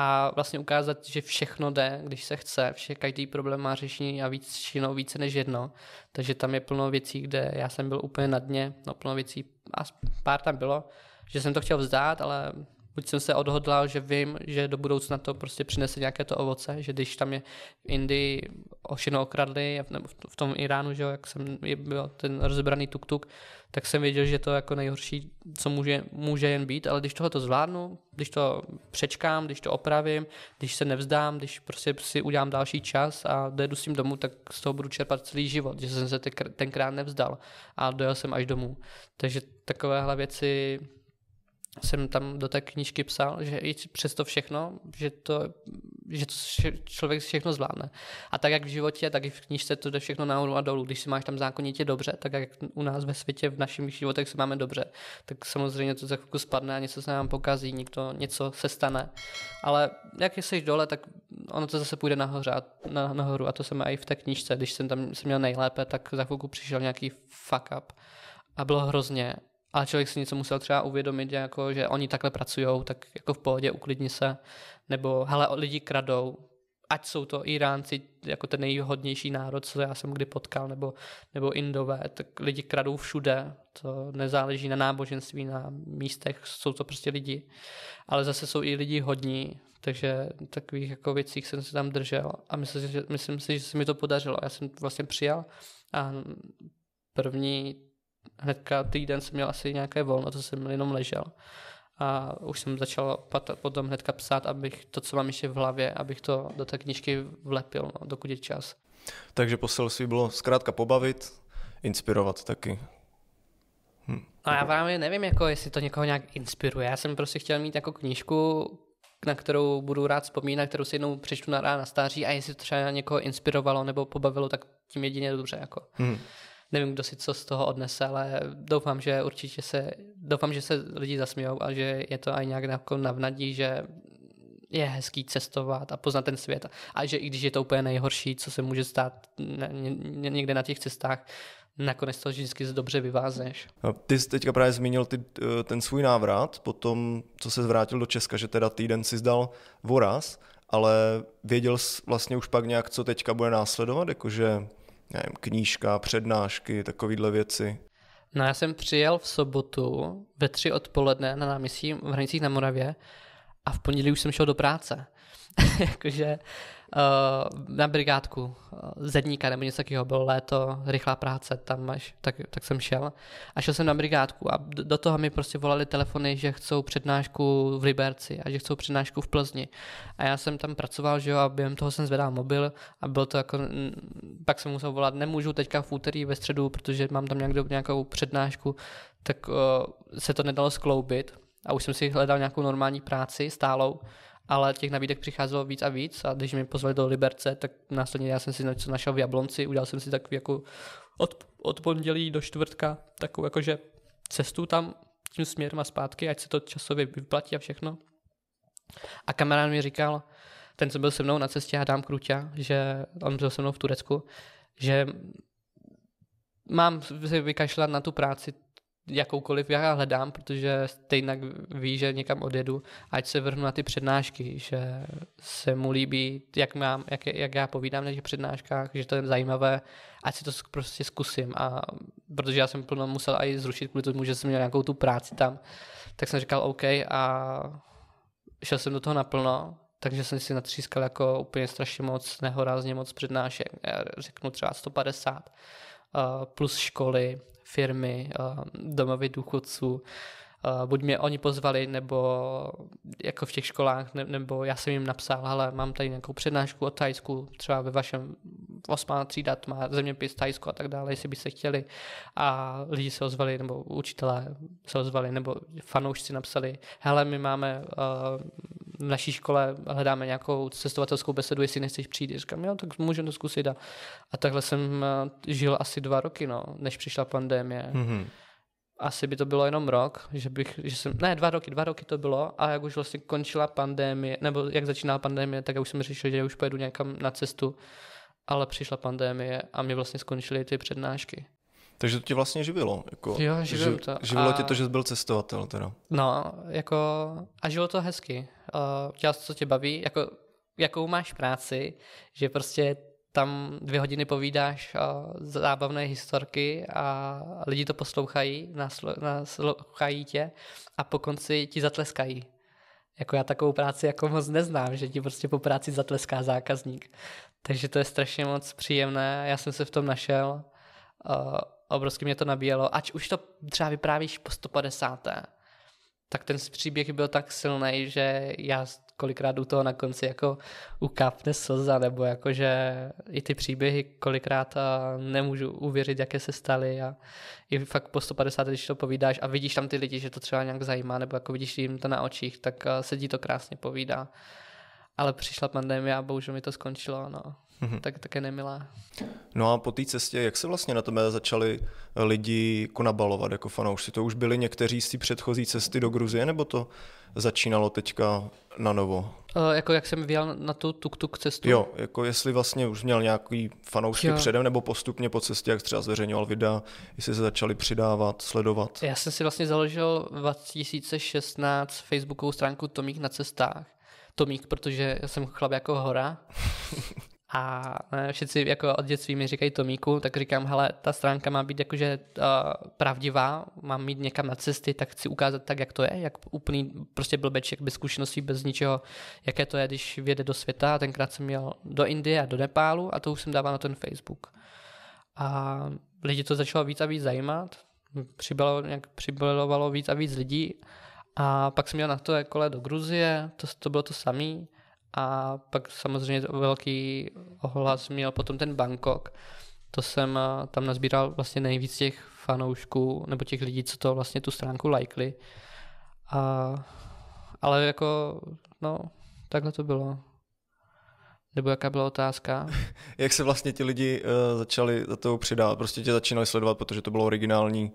a vlastně ukázat, že všechno jde, když se chce, vše, každý problém má řešení a víc, více než jedno. Takže tam je plno věcí, kde já jsem byl úplně na dně, no plno věcí, a pár tam bylo, že jsem to chtěl vzdát, ale buď jsem se odhodlal, že vím, že do budoucna to prostě přinese nějaké to ovoce, že když tam je v Indii ošino okradli, nebo v tom Iránu, že jo, jak jsem byl ten rozebraný tuk-tuk, tak jsem věděl, že to jako nejhorší, co může, může jen být, ale když tohle to zvládnu, když to přečkám, když to opravím, když se nevzdám, když prostě si udělám další čas a dojedu s tím domů, tak z toho budu čerpat celý život, že jsem se tenkrát nevzdal a dojel jsem až domů. Takže takovéhle věci jsem tam do té knížky psal, že i přesto všechno, že to, že to člověk všechno zvládne. A tak jak v životě, tak i v knižce to jde všechno nahoru a dolů. Když si máš tam zákonitě dobře, tak jak u nás ve světě, v našich životech se máme dobře, tak samozřejmě to za chvilku spadne a něco se nám pokazí, někdo, něco se stane. Ale jak jsi dole, tak ono to zase půjde nahoře na, nahoru a to jsem i v té knižce. Když jsem tam jsem měl nejlépe, tak za chvilku přišel nějaký fuck up a bylo hrozně ale člověk si něco musel třeba uvědomit, jako, že oni takhle pracují, tak jako v pohodě uklidni se, nebo hele, lidi kradou, ať jsou to Iránci, jako ten nejhodnější národ, co já jsem kdy potkal, nebo, nebo Indové, tak lidi kradou všude, to nezáleží na náboženství, na místech, jsou to prostě lidi, ale zase jsou i lidi hodní, takže takových jako věcích jsem se tam držel. A myslím, že, myslím si, že se mi to podařilo. Já jsem vlastně přijal a první hnedka týden jsem měl asi nějaké volno, to jsem jenom ležel. A už jsem začal potom hnedka psát, abych to, co mám ještě v hlavě, abych to do té knižky vlepil, no, dokud je čas. Takže poselství bylo zkrátka pobavit, inspirovat taky. Hm. A já právě nevím, jako jestli to někoho nějak inspiruje. Já jsem prostě chtěl mít jako knížku, na kterou budu rád vzpomínat, kterou si jednou přečtu na rána stáří a jestli to třeba někoho inspirovalo nebo pobavilo, tak tím jedině dobře. Jako. Hmm nevím, kdo si co z toho odnese, ale doufám, že určitě se, doufám, že se lidi zasmějou a že je to aj nějak jako navnadí, že je hezký cestovat a poznat ten svět. A že i když je to úplně nejhorší, co se může stát někde na těch cestách, nakonec to vždycky dobře vyvázeš. Ty jsi teďka právě zmínil ty, eh, ten svůj návrat, potom, co se zvrátil do Česka, že teda týden si zdal voraz, ale věděl jsi vlastně už pak nějak, co teďka bude následovat, jakože nevím, knížka, přednášky, takovéhle věci? No já jsem přijel v sobotu ve tři odpoledne na náměstí v Hranicích na Moravě a v pondělí už jsem šel do práce. Jakože uh, na brigádku uh, zedníka nebo něco takového, bylo léto, rychlá práce, tam máš, tak, tak jsem šel. A šel jsem na brigádku a do, toho mi prostě volali telefony, že chcou přednášku v Liberci a že chcou přednášku v Plzni. A já jsem tam pracoval, že jo, a během toho jsem zvedal mobil a bylo to jako, pak jsem musel volat, nemůžu teďka v úterý ve středu, protože mám tam nějakou, nějakou přednášku, tak uh, se to nedalo skloubit a už jsem si hledal nějakou normální práci stálou ale těch nabídek přicházelo víc a víc a když mě pozvali do Liberce, tak následně já jsem si něco našel v Jablonci, udělal jsem si takový jako od, od pondělí do čtvrtka takovou jakože cestu tam tím směrem a zpátky, ať se to časově vyplatí a všechno. A kamarád mi říkal, ten, co byl se mnou na cestě Adam Kruťa, že on byl se mnou v Turecku, že mám si vykašlat na tu práci jakoukoliv já hledám, protože stejně ví, že někam odjedu, ať se vrhnu na ty přednášky, že se mu líbí, jak, mám, jak, jak já povídám na těch přednáškách, že to je zajímavé, ať si to prostě zkusím. A protože já jsem plno musel i zrušit kvůli tomu, že jsem měl nějakou tu práci tam, tak jsem říkal OK a šel jsem do toho naplno, takže jsem si natřískal jako úplně strašně moc, nehorázně moc přednášek. Já řeknu třeba 150 plus školy, firmy, domovy důchodců, buď mě oni pozvali, nebo jako v těch školách, nebo já jsem jim napsal, ale mám tady nějakou přednášku o Tajsku, třeba ve vašem osmá třída má zeměpis Tajsku a tak dále, jestli by se chtěli. A lidi se ozvali, nebo učitelé se ozvali, nebo fanoušci napsali, hele, my máme v naší škole hledáme nějakou cestovatelskou besedu, jestli nechceš přijít. Říkám, jo, tak můžeme to zkusit. A, a takhle jsem žil asi dva roky, no, než přišla pandémie. Mm-hmm asi by to bylo jenom rok, že bych, že jsem, ne, dva roky, dva roky to bylo a jak už vlastně končila pandémie, nebo jak začínala pandémie, tak já už jsem řešil, že už pojedu někam na cestu, ale přišla pandémie a mě vlastně skončily ty přednášky. Takže to tě vlastně živilo? Jako, jo, živím to. Živilo a... tě to, že jsi byl cestovatel teda? No, jako a žilo to hezky. Uh, dělal co tě baví, jako jakou máš práci, že prostě tam dvě hodiny povídáš o zábavné historky a lidi to poslouchají, naslouchají tě a po konci ti zatleskají. Jako já takovou práci jako moc neznám, že ti prostě po práci zatleská zákazník. Takže to je strašně moc příjemné, já jsem se v tom našel, uh, obrovsky mě to nabíjelo, ať už to třeba vyprávíš po 150. Tak ten příběh byl tak silný, že já kolikrát u toho na konci jako ukápne slza, nebo jako, že i ty příběhy kolikrát a nemůžu uvěřit, jaké se staly a i fakt po 150, když to povídáš a vidíš tam ty lidi, že to třeba nějak zajímá, nebo jako vidíš jim to na očích, tak se ti to krásně povídá. ale přišla pandemie a bohužel mi to skončilo, no. Mm-hmm. Tak také nemilá. No a po té cestě, jak se vlastně na tebe začali lidi jako nabalovat jako fanoušci? To už byli někteří z té předchozí cesty do Gruzie, nebo to začínalo teďka na novo? Uh, jako jak jsem vyjel na tu tuk-tuk cestu? Jo, jako jestli vlastně už měl nějaký fanoušky jo. předem, nebo postupně po cestě, jak třeba zveřejňoval videa, jestli se začali přidávat, sledovat. Já jsem si vlastně založil 2016 facebookovou stránku Tomík na cestách. Tomík, protože jsem chlap jako hora. A všichni jako od dětství mi říkají Tomíku, tak říkám, hele, ta stránka má být jakože uh, pravdivá, mám mít někam na cesty, tak chci ukázat tak, jak to je, jak úplný prostě blbeček bez zkušeností, bez ničeho, jaké to je, když vyjede do světa. A tenkrát jsem měl do Indie a do Nepálu a to už jsem dával na ten Facebook. A lidi to začalo víc a víc zajímat, přibylo, nějak přibylovalo víc a víc lidí a pak jsem měl na to jako do Gruzie, to, to bylo to samé a pak samozřejmě velký ohlas měl potom ten Bangkok. To jsem eh, tam nazbíral vlastně nejvíc těch fanoušků, nebo těch lidí, co to vlastně tu stránku lajkli. A, ale jako, no, takhle to bylo. Nebo jaká byla otázka? Jak se vlastně ti lidi uh, začali za toho přidávat? Prostě tě začínali sledovat, protože to bylo originální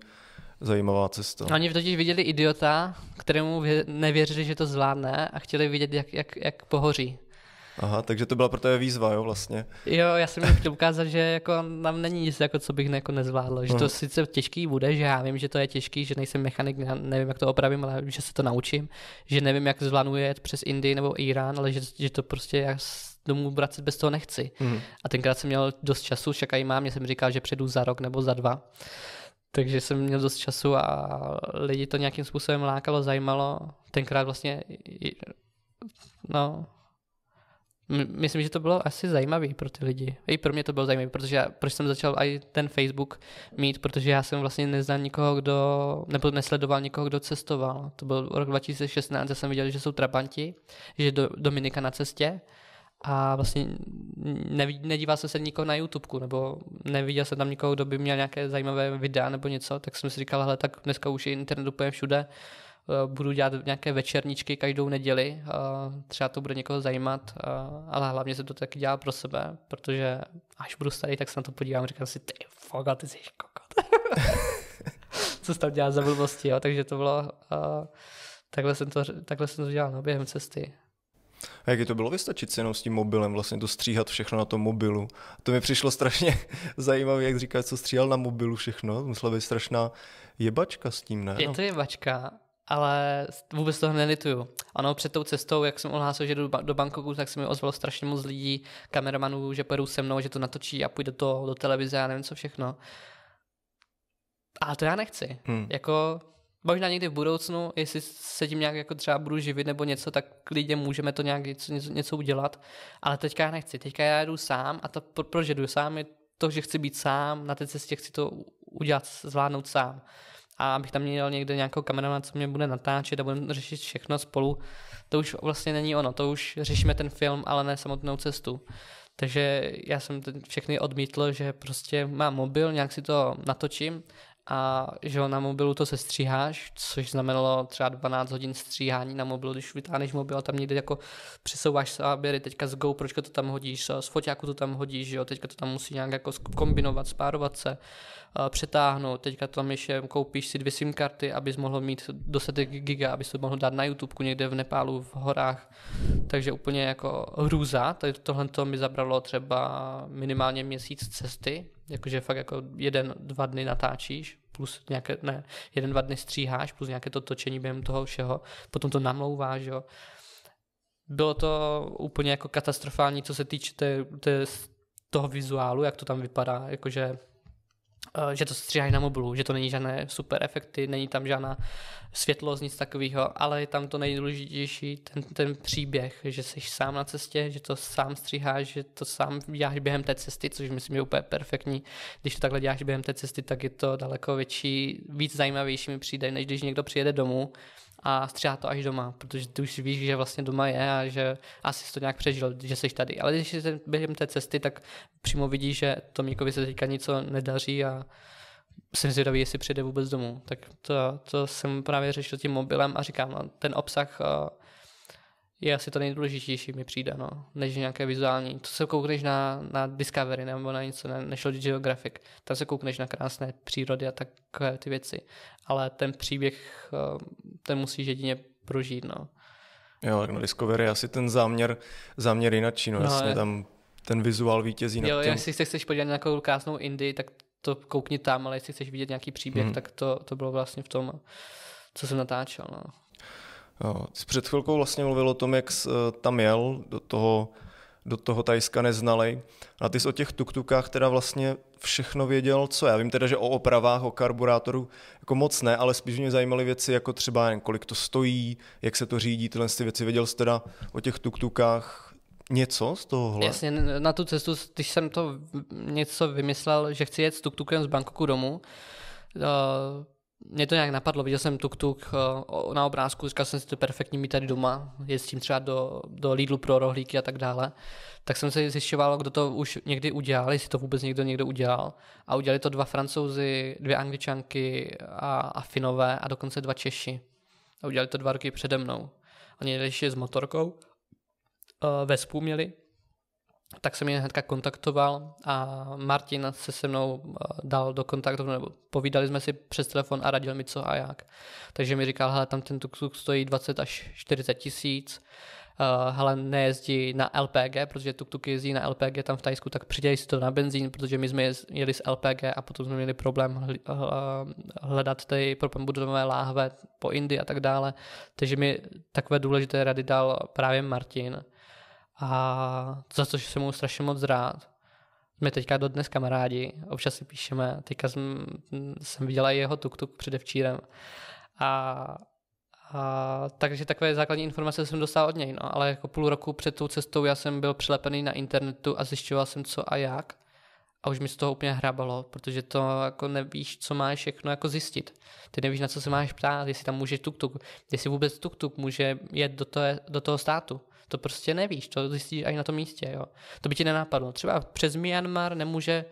zajímavá cesta. Oni totiž viděli idiota, kterému nevěřili, že to zvládne a chtěli vidět, jak, jak, jak pohoří. Aha, takže to byla pro tebe výzva, jo, vlastně. Jo, já jsem chtěl ukázat, že jako nám není nic, jako co bych jako nezvládl. Že to sice těžký bude, že já vím, že to je těžký, že nejsem mechanik, nevím, jak to opravím, ale že se to naučím. Že nevím, jak zvládnu jet přes Indii nebo Irán, ale že, že to prostě já domů vracet bez toho nechci. Mm. A tenkrát jsem měl dost času, však i mám, mě jsem říkal, že předu za rok nebo za dva. Takže jsem měl dost času a lidi to nějakým způsobem lákalo, zajímalo. Tenkrát vlastně, no, myslím, že to bylo asi zajímavé pro ty lidi. I pro mě to bylo zajímavé, protože já, proč jsem začal i ten Facebook mít, protože já jsem vlastně neznal nikoho, kdo, nebo nesledoval nikoho, kdo cestoval. To byl rok 2016, já jsem viděl, že jsou trabanti, že do Dominika na cestě a vlastně nevidí, nedíval jsem se nikoho na YouTube, nebo neviděl jsem tam nikoho, kdo by měl nějaké zajímavé videa nebo něco, tak jsem si říkal, hele, tak dneska už je internet úplně všude, eh, budu dělat nějaké večerničky každou neděli, třeba to bude někoho zajímat, ale hlavně se to taky dělá pro sebe, protože až budu starý, tak se na to podívám, říkám si, ty foga, ty jsi kokot. Co jsi tam dělá za blbosti, jo? takže to bylo, takhle jsem to, takhle jsem to dělal no, během cesty. A jak je to bylo vystačit si jenom s tím mobilem, vlastně to stříhat všechno na tom mobilu. To mi přišlo strašně zajímavé, jak říkáš, co stříhal na mobilu všechno. Musela být strašná jebačka s tím, ne? Je to jebačka, ale vůbec toho nelituju. Ano, před tou cestou, jak jsem ohlásil, že jdu do Bangkoku, tak se mi ozvalo strašně moc lidí, kameramanů, že pojedou se mnou, že to natočí a půjde to do televize a nevím co všechno. Ale to já nechci. Hmm. Jako možná někdy v budoucnu, jestli se tím nějak jako třeba budu živit nebo něco, tak klidně můžeme to nějak něco, něco, udělat, ale teďka já nechci, teďka já jdu sám a to, proč jdu sám, je to, že chci být sám, na té cestě chci to udělat, zvládnout sám. A abych tam měl někde nějakou kameramana, co mě bude natáčet a budeme řešit všechno spolu, to už vlastně není ono, to už řešíme ten film, ale ne samotnou cestu. Takže já jsem všechny odmítl, že prostě mám mobil, nějak si to natočím a že na mobilu to se stříháš, což znamenalo třeba 12 hodin stříhání na mobilu, když vytáhneš mobil a tam někde jako přesouváš záběry, teďka z GoPročka to tam hodíš, z foťáku to tam hodíš, jo, teďka to tam musí nějak jako kombinovat, spárovat se, přetáhnout, teďka tam ještě koupíš si dvě SIM karty, abys mohl mít dostatek giga, abys to mohl dát na YouTube někde v Nepálu, v horách, takže úplně jako hrůza, tohle to mi zabralo třeba minimálně měsíc cesty, jakože fakt jako jeden, dva dny natáčíš, plus nějaké, ne, jeden, dva dny stříháš, plus nějaké to točení během toho všeho, potom to namlouváš, jo. Bylo to úplně jako katastrofální, co se týče té, té, toho vizuálu, jak to tam vypadá, jakože že to stříhají na mobilu, že to není žádné super efekty, není tam žádná světlost, nic takového, ale je tam to nejdůležitější, ten, ten příběh, že jsi sám na cestě, že to sám stříháš, že to sám děláš během té cesty, což myslím je úplně perfektní. Když to takhle děláš během té cesty, tak je to daleko větší, víc zajímavější mi přijde, než když někdo přijede domů a stříhá to až doma, protože ty už víš, že vlastně doma je a že asi jsi to nějak přežil, že jsi tady. Ale když jsi během té cesty, tak přímo vidíš, že Tomíkovi se teďka něco nedaří a jsem zvědavý, jestli přijde vůbec domů. Tak to, to jsem právě řešil tím mobilem a říkám, ten obsah, je asi to nejdůležitější, mi přijde, no, než nějaké vizuální. To se koukneš na, na Discovery nebo na něco, na National Geographic, tam se koukneš na krásné přírody a takové ty věci. Ale ten příběh, eh, ten musíš jedině prožít, no. Jo, tak na Discovery asi ten záměr, záměr jinačí, no, no jasně, je... tam ten vizuál vítězí nad Jo, tím. jestli se chceš podívat na nějakou krásnou Indii, tak to koukni tam, ale jestli chceš vidět nějaký příběh, hmm. tak to, to bylo vlastně v tom, co jsem natáčel, no. Jsi před chvilkou vlastně mluvil o tom, jak jsi eh, tam jel do toho, do toho Tajska neznalej. A ty jsi o těch tuktukách teda vlastně všechno věděl, co já vím teda, že o opravách, o karburátoru jako moc ne, ale spíš mě zajímaly věci jako třeba, jen, kolik to stojí, jak se to řídí, tyhle ty věci. Věděl jsi teda o těch tuktukách něco z tohohle? Jasně, na tu cestu, když jsem to něco vymyslel, že chci jet s tuktukem z Bangkoku domů, uh, mě to nějak napadlo, viděl jsem tuk-tuk uh, na obrázku, říkal jsem si to perfektní mít tady doma, jezdím třeba do, do Lidlu pro rohlíky a tak dále, tak jsem se zjišťoval, kdo to už někdy udělal, jestli to vůbec někdo někdo udělal. A udělali to dva francouzi, dvě angličanky a, a finové a dokonce dva Češi. A udělali to dva roky přede mnou. Oni jeli ještě s motorkou uh, Vespu měli, tak jsem je hnedka kontaktoval a Martin se se mnou uh, dal do kontaktu, nebo povídali jsme si přes telefon a radil mi co a jak. Takže mi říkal, hele, tam ten tuk stojí 20 až 40 tisíc, uh, hele, nejezdí na LPG, protože tuk-tuk jezdí na LPG tam v Tajsku, tak přidělej si to na benzín, protože my jsme jeli s LPG a potom jsme měli problém hledat ty propambudové láhve po Indii a tak dále. Takže mi takové důležité rady dal právě Martin a za což jsem mu strašně moc rád. Jsme teďka dodnes kamarádi, občas si píšeme, teďka jsem, jsem viděla i jeho tuk-tuk předevčírem. A, a, takže takové základní informace jsem dostal od něj, no, ale jako půl roku před tou cestou já jsem byl přilepený na internetu a zjišťoval jsem co a jak. A už mi z toho úplně hrabalo, protože to jako nevíš, co máš všechno jako zjistit. Ty nevíš, na co se máš ptát, jestli tam může tuk-tuk, jestli vůbec tuk-tuk může jet do toho, do toho státu. To prostě nevíš, to zjistíš ani na tom místě. Jo. To by ti nenapadlo. Třeba přes Myanmar nemůže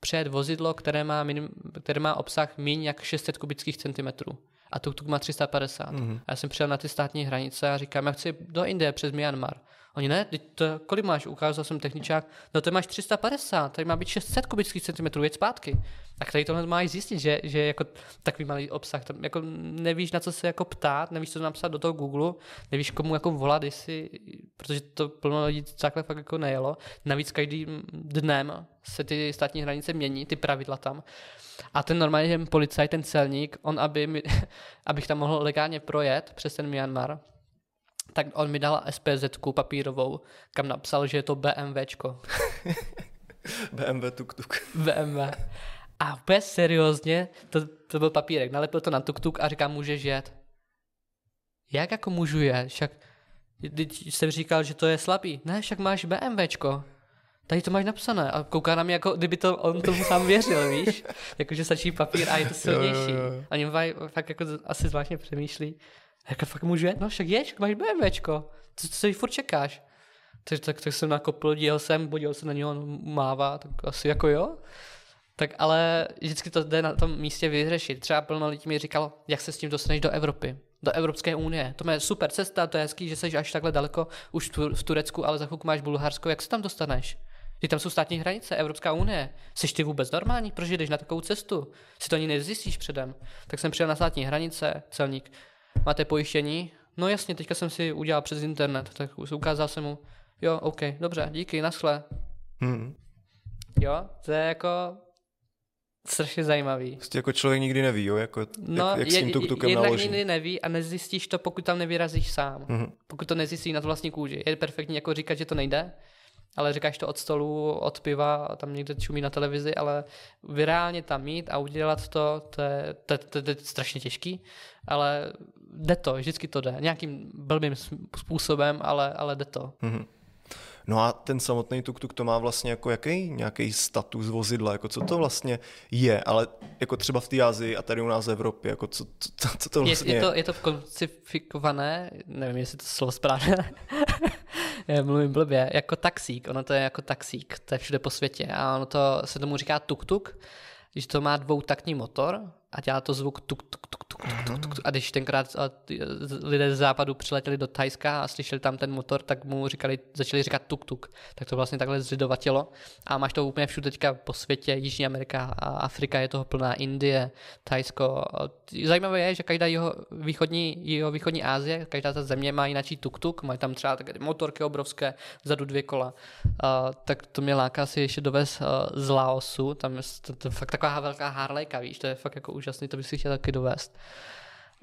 přejet vozidlo, které má, minim, které má obsah méně jak 600 kubických centimetrů. A tuk-tuk má 350. Mm-hmm. A já jsem přijel na ty státní hranice a říkám, já chci do Indie přes Myanmar. Oni ne, to, kolik máš? Ukázal jsem techničák, no to máš 350, tady má být 600 kubických centimetrů, jeď zpátky. Tak tady tohle máš zjistit, že, že jako takový malý obsah, tam jako nevíš na co se jako ptát, nevíš co napsat do toho Google, nevíš komu jako volat, jestli, protože to plno lidí takhle fakt jako nejelo. Navíc každým dnem se ty státní hranice mění, ty pravidla tam. A ten normálně ten policajt, ten celník, on aby abych tam mohl legálně projet přes ten Myanmar, tak on mi dal SPZ papírovou, kam napsal, že je to BMWčko. BMW tuk-tuk. BMW. A úplně seriózně, to, to byl papírek, nalepil to na tuk-tuk a říká, můžeš jet. Jak jako můžu jet? Však jsem říkal, že to je slabý. Ne, však máš BMWčko. Tady to máš napsané a kouká na mě, jako kdyby to on tomu sám věřil, víš? Jakože stačí papír a je to silnější. A oni fakt jako asi zvláštně přemýšlí. Jak fakt můžu jet? No však ješ, máš BMWčko. Co, co furt čekáš? Tak, tak, tak jsem nakopl, díl jsem, podíval se na něho, on mává, tak asi jako jo. Tak ale vždycky to jde na tom místě vyřešit. Třeba plno lidí mi říkalo, jak se s tím dostaneš do Evropy, do Evropské unie. To je super cesta, to je hezký, že jsi až takhle daleko už v Turecku, ale za chvilku máš Bulharsko, jak se tam dostaneš? Ty tam jsou státní hranice, Evropská unie. Jsi ty vůbec normální? Proč jdeš na takovou cestu? Si to ani nezjistíš předem. Tak jsem přijel na státní hranice, celník máte pojištění? No jasně, teďka jsem si udělal přes internet, tak ukázal jsem mu, jo, OK, dobře, díky, naschle. Hmm. Jo, to je jako strašně zajímavý. Prostě jako člověk nikdy neví, jo, jako no, jak, jak s tím tuk-tukem jednak naloží. nikdy neví a nezjistíš to, pokud tam nevyrazíš sám. Mm-hmm. Pokud to nezjistíš na vlastní kůži. Je perfektní jako říkat, že to nejde, ale říkáš to od stolu, od piva, tam někde čumí na televizi, ale reálně tam mít a udělat to, to je, to, to, to, to je strašně těžký, ale jde to, vždycky to jde. Nějakým blbým způsobem, ale, ale jde to. Mm-hmm. No a ten samotný tuk-tuk to má vlastně jako jaký nějaký status vozidla, jako co to vlastně je, ale jako třeba v té Azii a tady u nás v Evropě, jako co, co, co to vlastně je? Je to, je to koncifikované, nevím, jestli to slovo správně, mluvím blbě, jako taxík, ono to je jako taxík, to je všude po světě. A ono to se tomu říká tuk-tuk, když to má dvoutaktní motor a dělá to zvuk tuk, tuk, tuk, tuk, tuk, tuk, tuk. A když tenkrát lidé z západu přiletěli do Tajska a slyšeli tam ten motor, tak mu říkali, začali říkat tuk, tuk. Tak to vlastně takhle zřidovatilo. A máš to úplně všude teďka po světě, Jižní Amerika a Afrika je toho plná, Indie, Tajsko. Zajímavé je, že každá jeho východní, jeho východní Asie, každá ta země má jináčí tuk, tuk, mají tam třeba také motorky obrovské, vzadu dvě kola. Uh, tak to mě láká si ještě dovést uh, z Laosu, tam je to, to, fakt taková velká Harleyka, víš, to je fakt jako úžasný, to bych si chtěl taky dovést.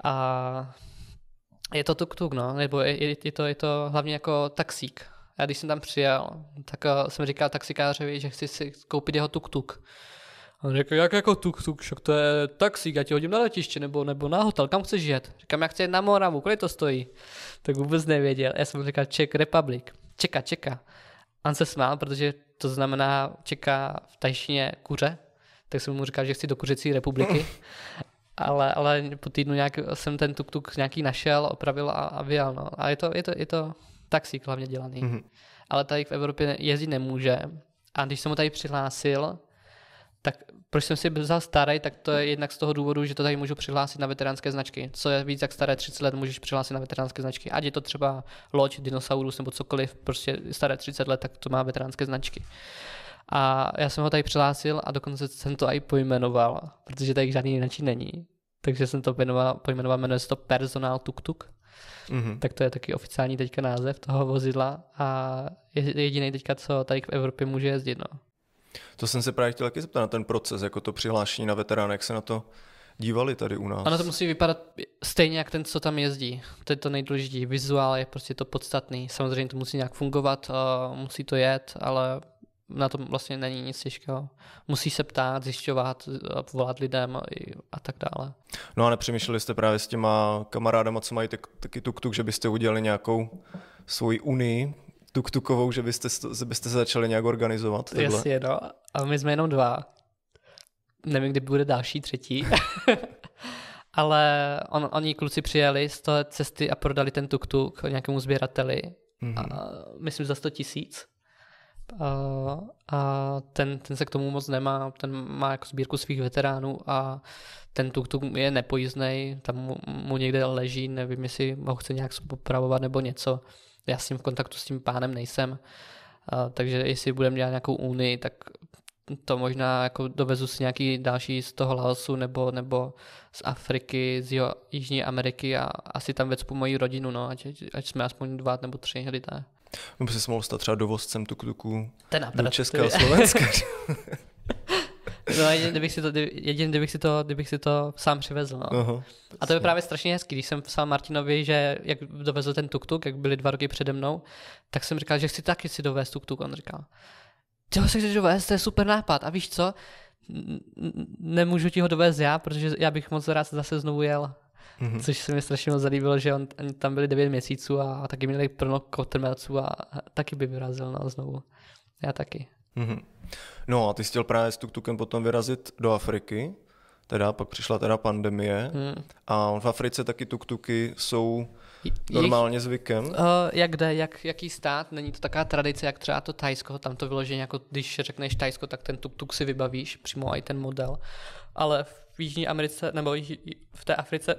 A je to tuk-tuk, no, nebo je, je, to, je to hlavně jako taxík. Já když jsem tam přijel, tak uh, jsem říkal taxikářovi, že chci si koupit jeho tuk-tuk. On řekl, jak jako tuk-tuk, však to je taxík, já ti hodím na letiště nebo, nebo na hotel, kam chceš jet? Říkám, jak chci jet na Moravu, kolik to stojí? Tak vůbec nevěděl. Já jsem říkal, Czech Republic. Čeka, čeka. On se smál, protože to znamená čeká v tajštině kuře, tak jsem mu říkal, že chci do kuřecí republiky. ale, ale po týdnu nějak jsem ten tuk-tuk nějaký našel, opravil a, a vyjel. No. A je to, je to, je to taxík hlavně dělaný. Mm-hmm. Ale tady v Evropě jezdit nemůže. A když jsem mu tady přihlásil, tak proč jsem si vzal starý, tak to je jednak z toho důvodu, že to tady můžu přihlásit na veteránské značky. Co je víc jak staré 30 let, můžeš přihlásit na veteránské značky. Ať je to třeba loď, dinosaurus nebo cokoliv, prostě staré 30 let, tak to má veteránské značky. A já jsem ho tady přihlásil a dokonce jsem to i pojmenoval, protože tady žádný jiný není. Takže jsem to pojmenoval, pojmenoval jmenuje se to Personal Tuk Tuk. Mm-hmm. Tak to je taky oficiální teďka název toho vozidla a je jediný teďka, co tady v Evropě může jezdit. No. To jsem se právě chtěl taky zeptat na ten proces, jako to přihlášení na veterán, jak se na to dívali tady u nás. Ono to musí vypadat stejně jak ten, co tam jezdí. To je to nejdůležitější. Vizuál je prostě to podstatný. Samozřejmě to musí nějak fungovat, musí to jet, ale na tom vlastně není nic těžkého. Musí se ptát, zjišťovat, volat lidem a tak dále. No a nepřemýšleli jste právě s těma kamarádama, co mají tak, taky tuk-tuk, že byste udělali nějakou svoji unii tuk-tukovou, že byste, byste se začali nějak organizovat? Jasně, no. A my jsme jenom dva. Nevím, kdy bude další, třetí. Ale on, oni kluci přijeli z té cesty a prodali ten tuk-tuk nějakému sběrateli. Mm-hmm. A, myslím za 100 tisíc a, a ten, ten se k tomu moc nemá, ten má jako sbírku svých veteránů a ten tuk-tuk je nepojízdný, tam mu, mu někde leží, nevím, jestli ho chce nějak popravovat nebo něco. Já s tím v kontaktu s tím pánem nejsem, a, takže jestli budeme dělat nějakou unii, tak to možná jako dovezu si nějaký další z toho Laosu nebo, nebo z Afriky, z jeho Jižní Ameriky a asi tam vecpu moji rodinu, no, ať, ať jsme aspoň dva nebo tři lidé. Nebo si mohl stát třeba dovozcem tuk-tuku do Česka a Slovenska. No jedině, kdybych si to, jedině, kdybych si to, kdybych si to sám přivezl. No. Aha, a to je právě strašně hezký. Když jsem psal Martinovi, že jak dovezl ten tuk-tuk, jak byli dva roky přede mnou, tak jsem říkal, že chci taky si dovést tuk-tuk. On říkal, ty ho si chceš dovést, to je super nápad. A víš co? Nemůžu ti ho dovést já, protože já bych moc rád zase znovu jel. Mm-hmm. Což se mi strašně moc zalíbilo, že on, oni tam byli 9 měsíců a, a taky měli plno kotrmelců a, a taky by vyrazil no, znovu. Já taky. Mm-hmm. No a ty jsi chtěl právě s tuk-tukem potom vyrazit do Afriky, teda pak přišla teda pandemie hmm. a v Africe taky tuk-tuky jsou normálně zvykem? Uh, jak jde, jak, jaký stát, není to taková tradice, jak třeba to Tajsko, tam to vyloženě jako když řekneš Tajsko, tak ten tuk-tuk si vybavíš, přímo i ten model, ale v Jižní Americe, nebo v té Africe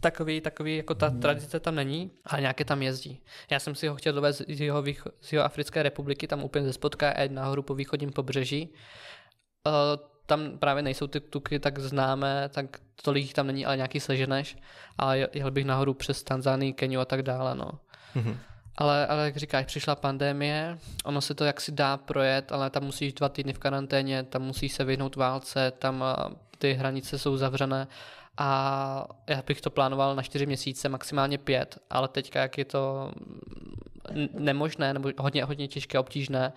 takový, takový, jako ta tradice tam není, ale nějaké tam jezdí. Já jsem si ho chtěl dovést z jeho, z jeho Africké republiky, tam úplně ze spodka Ed nahoru po východním pobřeží. Uh, tam právě nejsou ty tuky tak známé, tak tolik tam není, ale nějaký seženeš. Ale jel bych nahoru přes Tanzánii, Keniu a tak dále, no. Mm-hmm. Ale, ale jak říkáš, přišla pandemie, ono se to jaksi dá projet, ale tam musíš dva týdny v karanténě, tam musíš se vyhnout válce, tam ty hranice jsou zavřené a já bych to plánoval na čtyři měsíce, maximálně pět, ale teďka, jak je to nemožné nebo hodně, hodně těžké, obtížné,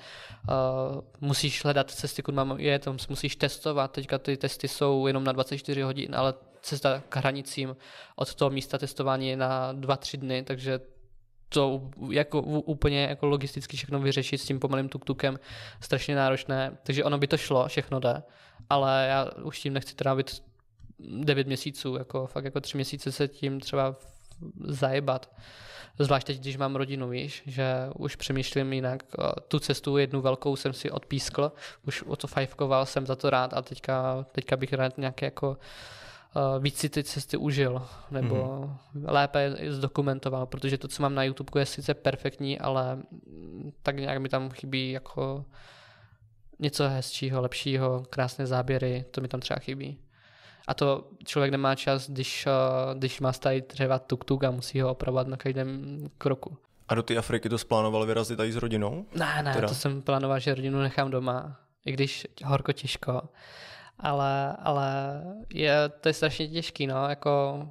uh, musíš hledat cesty, kud mám je, tam musíš testovat, teďka ty testy jsou jenom na 24 hodin, ale cesta k hranicím od toho místa testování je na 2-3 dny, takže to jako úplně jako logisticky všechno vyřešit s tím pomalým tuk-tukem strašně náročné, takže ono by to šlo, všechno jde, ale já už tím nechci trávit 9 měsíců, jako fakt jako 3 měsíce se tím třeba zajebat. Zvlášť teď, když mám rodinu, víš, že už přemýšlím jinak. Tu cestu jednu velkou jsem si odpískl, už o to fajfkoval, jsem za to rád a teďka, teďka bych rád nějaké jako víc si ty cesty užil, nebo mm-hmm. lépe zdokumentoval, protože to, co mám na YouTube, je sice perfektní, ale tak nějak mi tam chybí jako něco hezčího, lepšího, krásné záběry, to mi tam třeba chybí. A to člověk nemá čas, když, uh, když má tady třeba tuk-tuk a musí ho opravovat na každém kroku. A do té Afriky to splánoval vyrazit tady s rodinou? Ne, ne, teda? to jsem plánoval, že rodinu nechám doma, i když horko těžko ale, ale je, to je strašně těžký, no, jako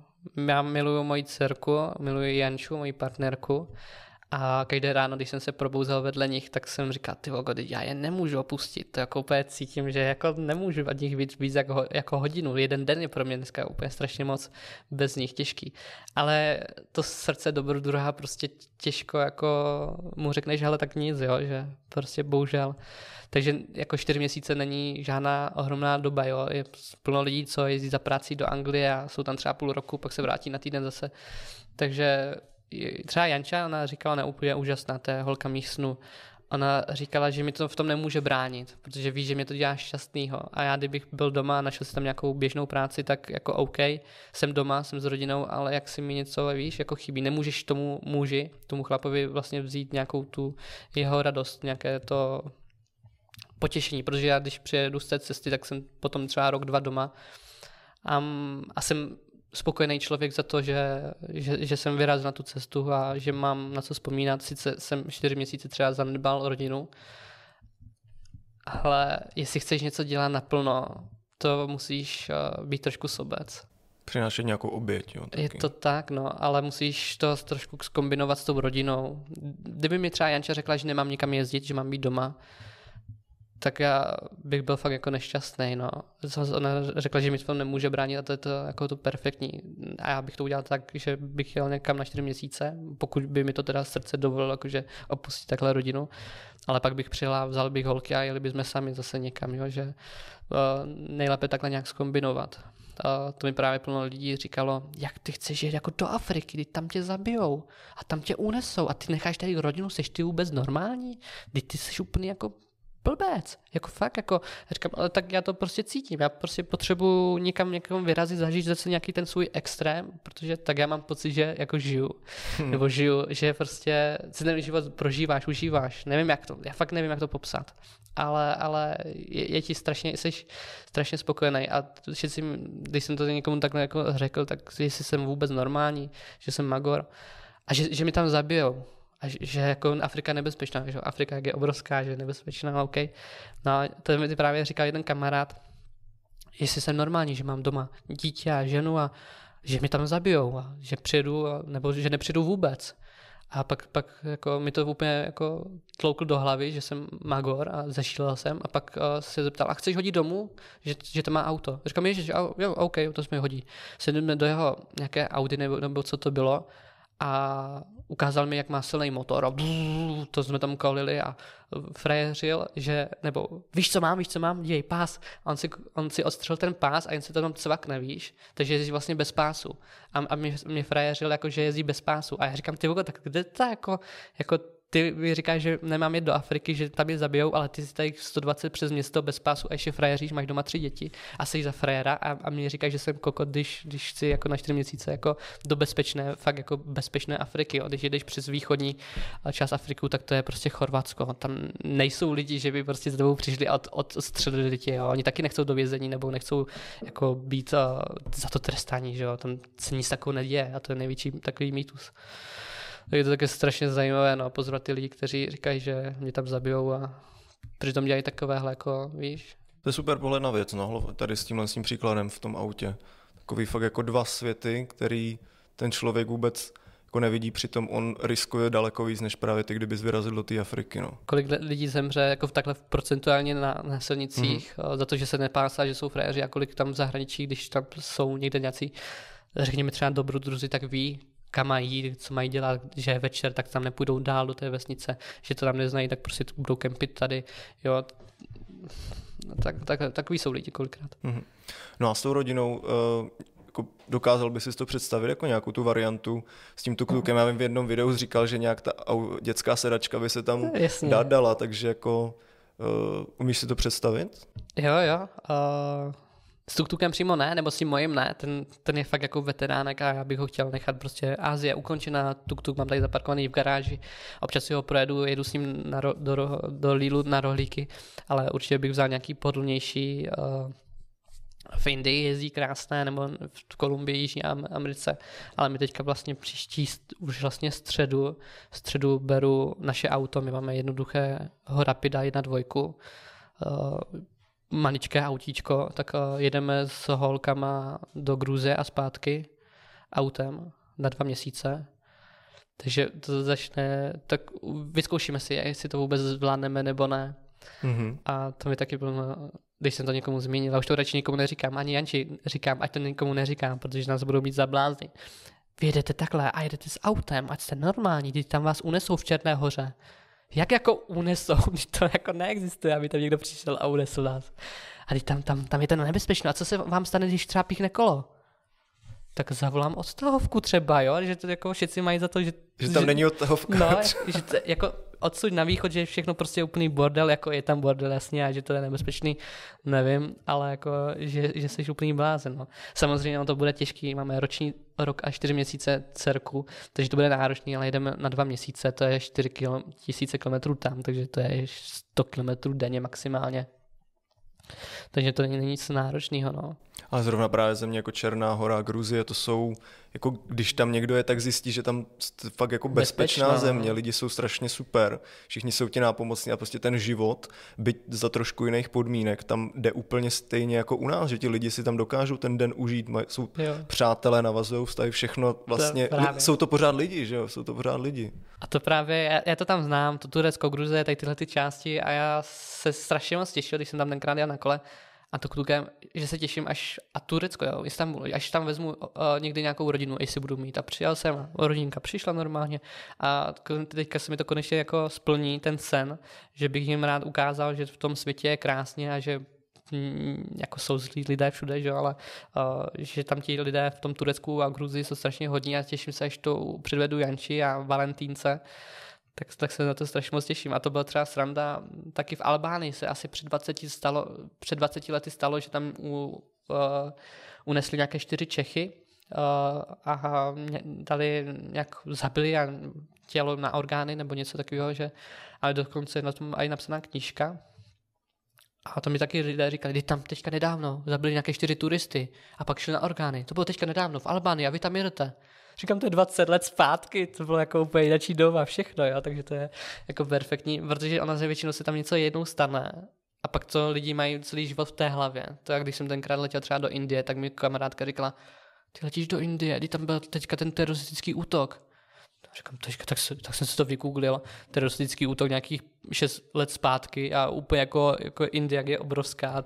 já miluju moji dcerku, miluji Janču, moji partnerku a každé ráno, když jsem se probouzel vedle nich, tak jsem říkal, ty vogo, já je nemůžu opustit. To jako úplně cítím, že jako nemůžu od nich víc, víc jako, jako hodinu. Jeden den je pro mě dneska úplně strašně moc bez nich těžký. Ale to srdce dobrodruha prostě těžko jako mu řekneš, ale tak nic, jo, že prostě bohužel. Takže jako čtyři měsíce není žádná ohromná doba, jo. Je plno lidí, co jezdí za práci do Anglie a jsou tam třeba půl roku, pak se vrátí na týden zase. Takže třeba Janča, ona říkala neúplně úžasná, to je holka mých snů. Ona říkala, že mi to v tom nemůže bránit, protože ví, že mě to dělá šťastnýho. A já, kdybych byl doma a našel si tam nějakou běžnou práci, tak jako OK, jsem doma, jsem s rodinou, ale jak si mi něco, víš, jako chybí. Nemůžeš tomu muži, tomu chlapovi vlastně vzít nějakou tu jeho radost, nějaké to potěšení, protože já když přijedu z té cesty, tak jsem potom třeba rok, dva doma a, a jsem spokojený člověk za to, že, že, že jsem vyrazil na tu cestu a že mám na co vzpomínat. Sice jsem čtyři měsíce třeba zanedbal rodinu, ale jestli chceš něco dělat naplno, to musíš uh, být trošku sobec. Přinášet nějakou oběť, jo? Taky. Je to tak, no, ale musíš to trošku zkombinovat s tou rodinou. Kdyby mi třeba Janča řekla, že nemám nikam jezdit, že mám být doma, tak já bych byl fakt jako nešťastný, no. Ona řekla, že mi to nemůže bránit a to je to jako to perfektní. A já bych to udělal tak, že bych jel někam na čtyři měsíce, pokud by mi to teda srdce dovolilo, jakože opustit takhle rodinu. Ale pak bych přijel vzal bych holky a jeli bychom sami zase někam, jo, že uh, nejlépe takhle nějak zkombinovat. A to mi právě plno lidí říkalo, jak ty chceš jít jako do Afriky, kdy tam tě zabijou a tam tě unesou a ty necháš tady rodinu, seš ty vůbec normální? Kdy ty jsi úplně jako blbec. Jako fakt, jako, říkám, ale tak já to prostě cítím. Já prostě potřebuji někam někam vyrazit, zažít zase nějaký ten svůj extrém, protože tak já mám pocit, že jako žiju. Hmm. Nebo žiju, že prostě si ten život prožíváš, užíváš. Nevím, jak to, já fakt nevím, jak to popsat. Ale, ale je, je ti strašně, jsi strašně spokojený a si, když jsem to někomu takhle jako řekl, tak jestli jsem vůbec normální, že jsem magor a že, že mi tam zabijou a že jako Afrika je nebezpečná, že Afrika je obrovská, že je nebezpečná, OK. No a to mi právě říkal jeden kamarád, jestli jsem normální, že mám doma dítě a ženu a že mi tam zabijou a že přijedu, nebo že nepřijdu vůbec. A pak, pak jako mi to úplně jako tloukl do hlavy, že jsem magor a zašílel jsem a pak uh, se zeptal, a chceš hodit domů, že, že to má auto. Říkám, že jo, OK, to jsme hodí. Sedíme do jeho nějaké Audi nebo, nebo co to bylo a ukázal mi, jak má silný motor a to jsme tam kolili a frajeřil, že, nebo víš, co mám, víš, co mám, děj pás. A on si, on si odstřel ten pás a jen se to tam cvakne, víš, takže jezdí vlastně bez pásu. A, a mě, mě frajeřil, jako, že jezdí bez pásu. A já říkám, ty tak kde to jako, jako ty mi říkáš, že nemám jít do Afriky, že tam je zabijou, ale ty si tady 120 přes město bez pásu a ještě frajeříš, máš doma tři děti a jsi za frajera a, a mě říkáš, že jsem kokot, když, když chci jako na čtyři měsíce jako do bezpečné, fakt jako bezpečné Afriky. Jo. Když jdeš přes východní část Afriku, tak to je prostě Chorvatsko. Tam nejsou lidi, že by prostě s tebou přišli od, od střely lidi. Jo. Oni taky nechcou do vězení nebo nechcou jako být uh, za to trestání. Že jo. Tam se nic takového neděje a to je největší takový mýtus je to také strašně zajímavé, no, pozvat ty lidi, kteří říkají, že mě tam zabijou a přitom dělají takovéhle, jako, víš. To je super pohled na věc, no, tady s tímhle s tím příkladem v tom autě. Takový fakt jako dva světy, který ten člověk vůbec jako nevidí, přitom on riskuje daleko víc, než právě ty, kdyby vyrazil do té Afriky. No. Kolik lidí zemře jako v takhle procentuálně na, na silnicích mm-hmm. za to, že se nepásá, že jsou fréři a kolik tam v zahraničí, když tam jsou někde nějací řekněme třeba dobrodruzi, tak ví, kam mají jít, co mají dělat, že je večer, tak tam nepůjdou dál do té vesnice, že to tam neznají, tak prostě budou kempit tady, jo. Tak, tak, takový jsou lidi kolikrát. Mm-hmm. No a s tou rodinou, uh, jako dokázal by si to představit jako nějakou tu variantu s tím tuktukem? Já vím, v jednom videu říkal, že nějak ta dětská sedačka by se tam Jasně. dát dala, takže jako uh, umíš si to představit? Jo, jo. Uh, S tuktukem přímo ne, nebo s tím mojím ne, ten, ten je fakt jako veteránek a já bych ho chtěl nechat prostě Ázie ukončená, tuktuk mám tady zaparkovaný v garáži, občas si ho projedu, jedu s ním na ro, do, do Lilu na rohlíky, ale určitě bych vzal nějaký podlnější uh, v Indii jezdí krásné, nebo v Kolumbii, Jižní Americe, ale my teďka vlastně příští už vlastně středu, středu beru naše auto, my máme jednoduché Rapida 1.2, uh, maličké autíčko, tak uh, jedeme s holkama do Gruzie a zpátky autem na dva měsíce. Takže to začne, tak vyzkoušíme si, jestli to vůbec zvládneme nebo ne. Mm-hmm. A to mi taky bylo když jsem to někomu zmínil, a už to radši nikomu neříkám, ani Janči říkám, ať to nikomu neříkám, protože nás budou mít za blázny. Vy jedete takhle a jedete s autem, ať jste normální, když tam vás unesou v Černé hoře. Jak jako unesou, když to jako neexistuje, aby tam někdo přišel a unesl nás. A když tam, tam, tam je to nebezpečné. A co se vám stane, když třeba píchne kolo? tak zavolám odstahovku třeba, jo, že to jako všichni mají za to, že... Že tam že, není odstahovka. No, že to, jako odsud na východ, že je všechno prostě úplný bordel, jako je tam bordel jasně a že to je nebezpečný, nevím, ale jako, že, že jsi úplný blázen, no. Samozřejmě to bude těžký, máme roční rok a čtyři měsíce dcerku, takže to bude náročný, ale jedeme na dva měsíce, to je 4 tisíce kilometrů tam, takže to je 100 kilometrů denně maximálně. Takže to není nic náročného. No. Ale zrovna právě země jako Černá hora, Gruzie, to jsou, jako když tam někdo je, tak zjistí, že tam fakt jako bezpečná, bezpečná země, no. lidi jsou strašně super, všichni jsou ti nápomocní a prostě ten život, byť za trošku jiných podmínek, tam jde úplně stejně jako u nás, že ti lidi si tam dokážou ten den užít, jsou jo. přátelé, navazují vztahy, všechno vlastně, to jsou to pořád lidi, že jo, jsou to pořád lidi. A to právě, já, já to tam znám, to Turecko, Gruzie, tady tyhle ty části a já se strašně moc těšil, když jsem tam tenkrát jel na kole, a to klukem, že se těším až a Turecko, jo, Istanbul, až tam vezmu uh, někdy nějakou rodinu, jestli budu mít. A přijel jsem a rodinka přišla normálně a teďka se mi to konečně jako splní ten sen, že bych jim rád ukázal, že v tom světě je krásně a že mm, jako jsou zlí lidé všude, že? ale uh, že tam ti lidé v tom Turecku a Gruzii jsou strašně hodní a těším se, až to předvedu Janči a Valentínce tak, tak se na to strašně moc těším. A to byla třeba sranda, taky v Albánii se asi před 20, stalo, před 20 lety stalo, že tam u, uh, unesli nějaké čtyři Čechy uh, a dali nějak zabili a tělo na orgány nebo něco takového, že, ale dokonce na tom i napsaná knížka, a to mi taky lidé říkali, kdy tam teďka nedávno zabili nějaké čtyři turisty a pak šli na orgány. To bylo teďka nedávno v Albánii a vy tam jedete. Říkám, to je 20 let zpátky, to bylo jako úplně jináčí doba, všechno, jo, takže to je jako perfektní, protože ona se většinou se tam něco jednou stane a pak to lidi mají celý život v té hlavě. To jak když jsem tenkrát letěl třeba do Indie, tak mi kamarádka říkala, ty letíš do Indie, kdy tam byl teďka ten teroristický útok. Říkám, teďka, tak, se, tak jsem se to vygooglil, teroristický útok nějakých 6 let zpátky a úplně jako, jako Indie, jak je obrovská.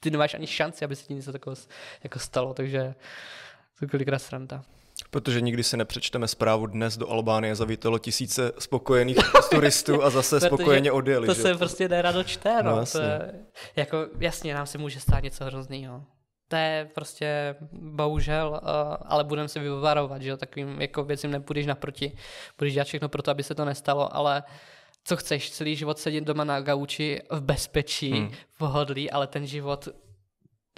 Ty nemáš ani šanci, aby se ti něco takového jako stalo, takže to kolikrát sranda. Protože nikdy si nepřečteme zprávu dnes do Albánie zavítalo tisíce spokojených turistů a zase spokojeně odjeli. To že? se prostě nerado čte, no. no to je, jako, jasně, nám se může stát něco hroznýho. To je prostě bohužel, uh, ale budeme se vyvarovat, že jo, takovým jako věcím nepůjdeš naproti, budeš dělat všechno pro to, aby se to nestalo, ale co chceš, celý život sedět doma na gauči v bezpečí, hmm. v hodlí, ale ten život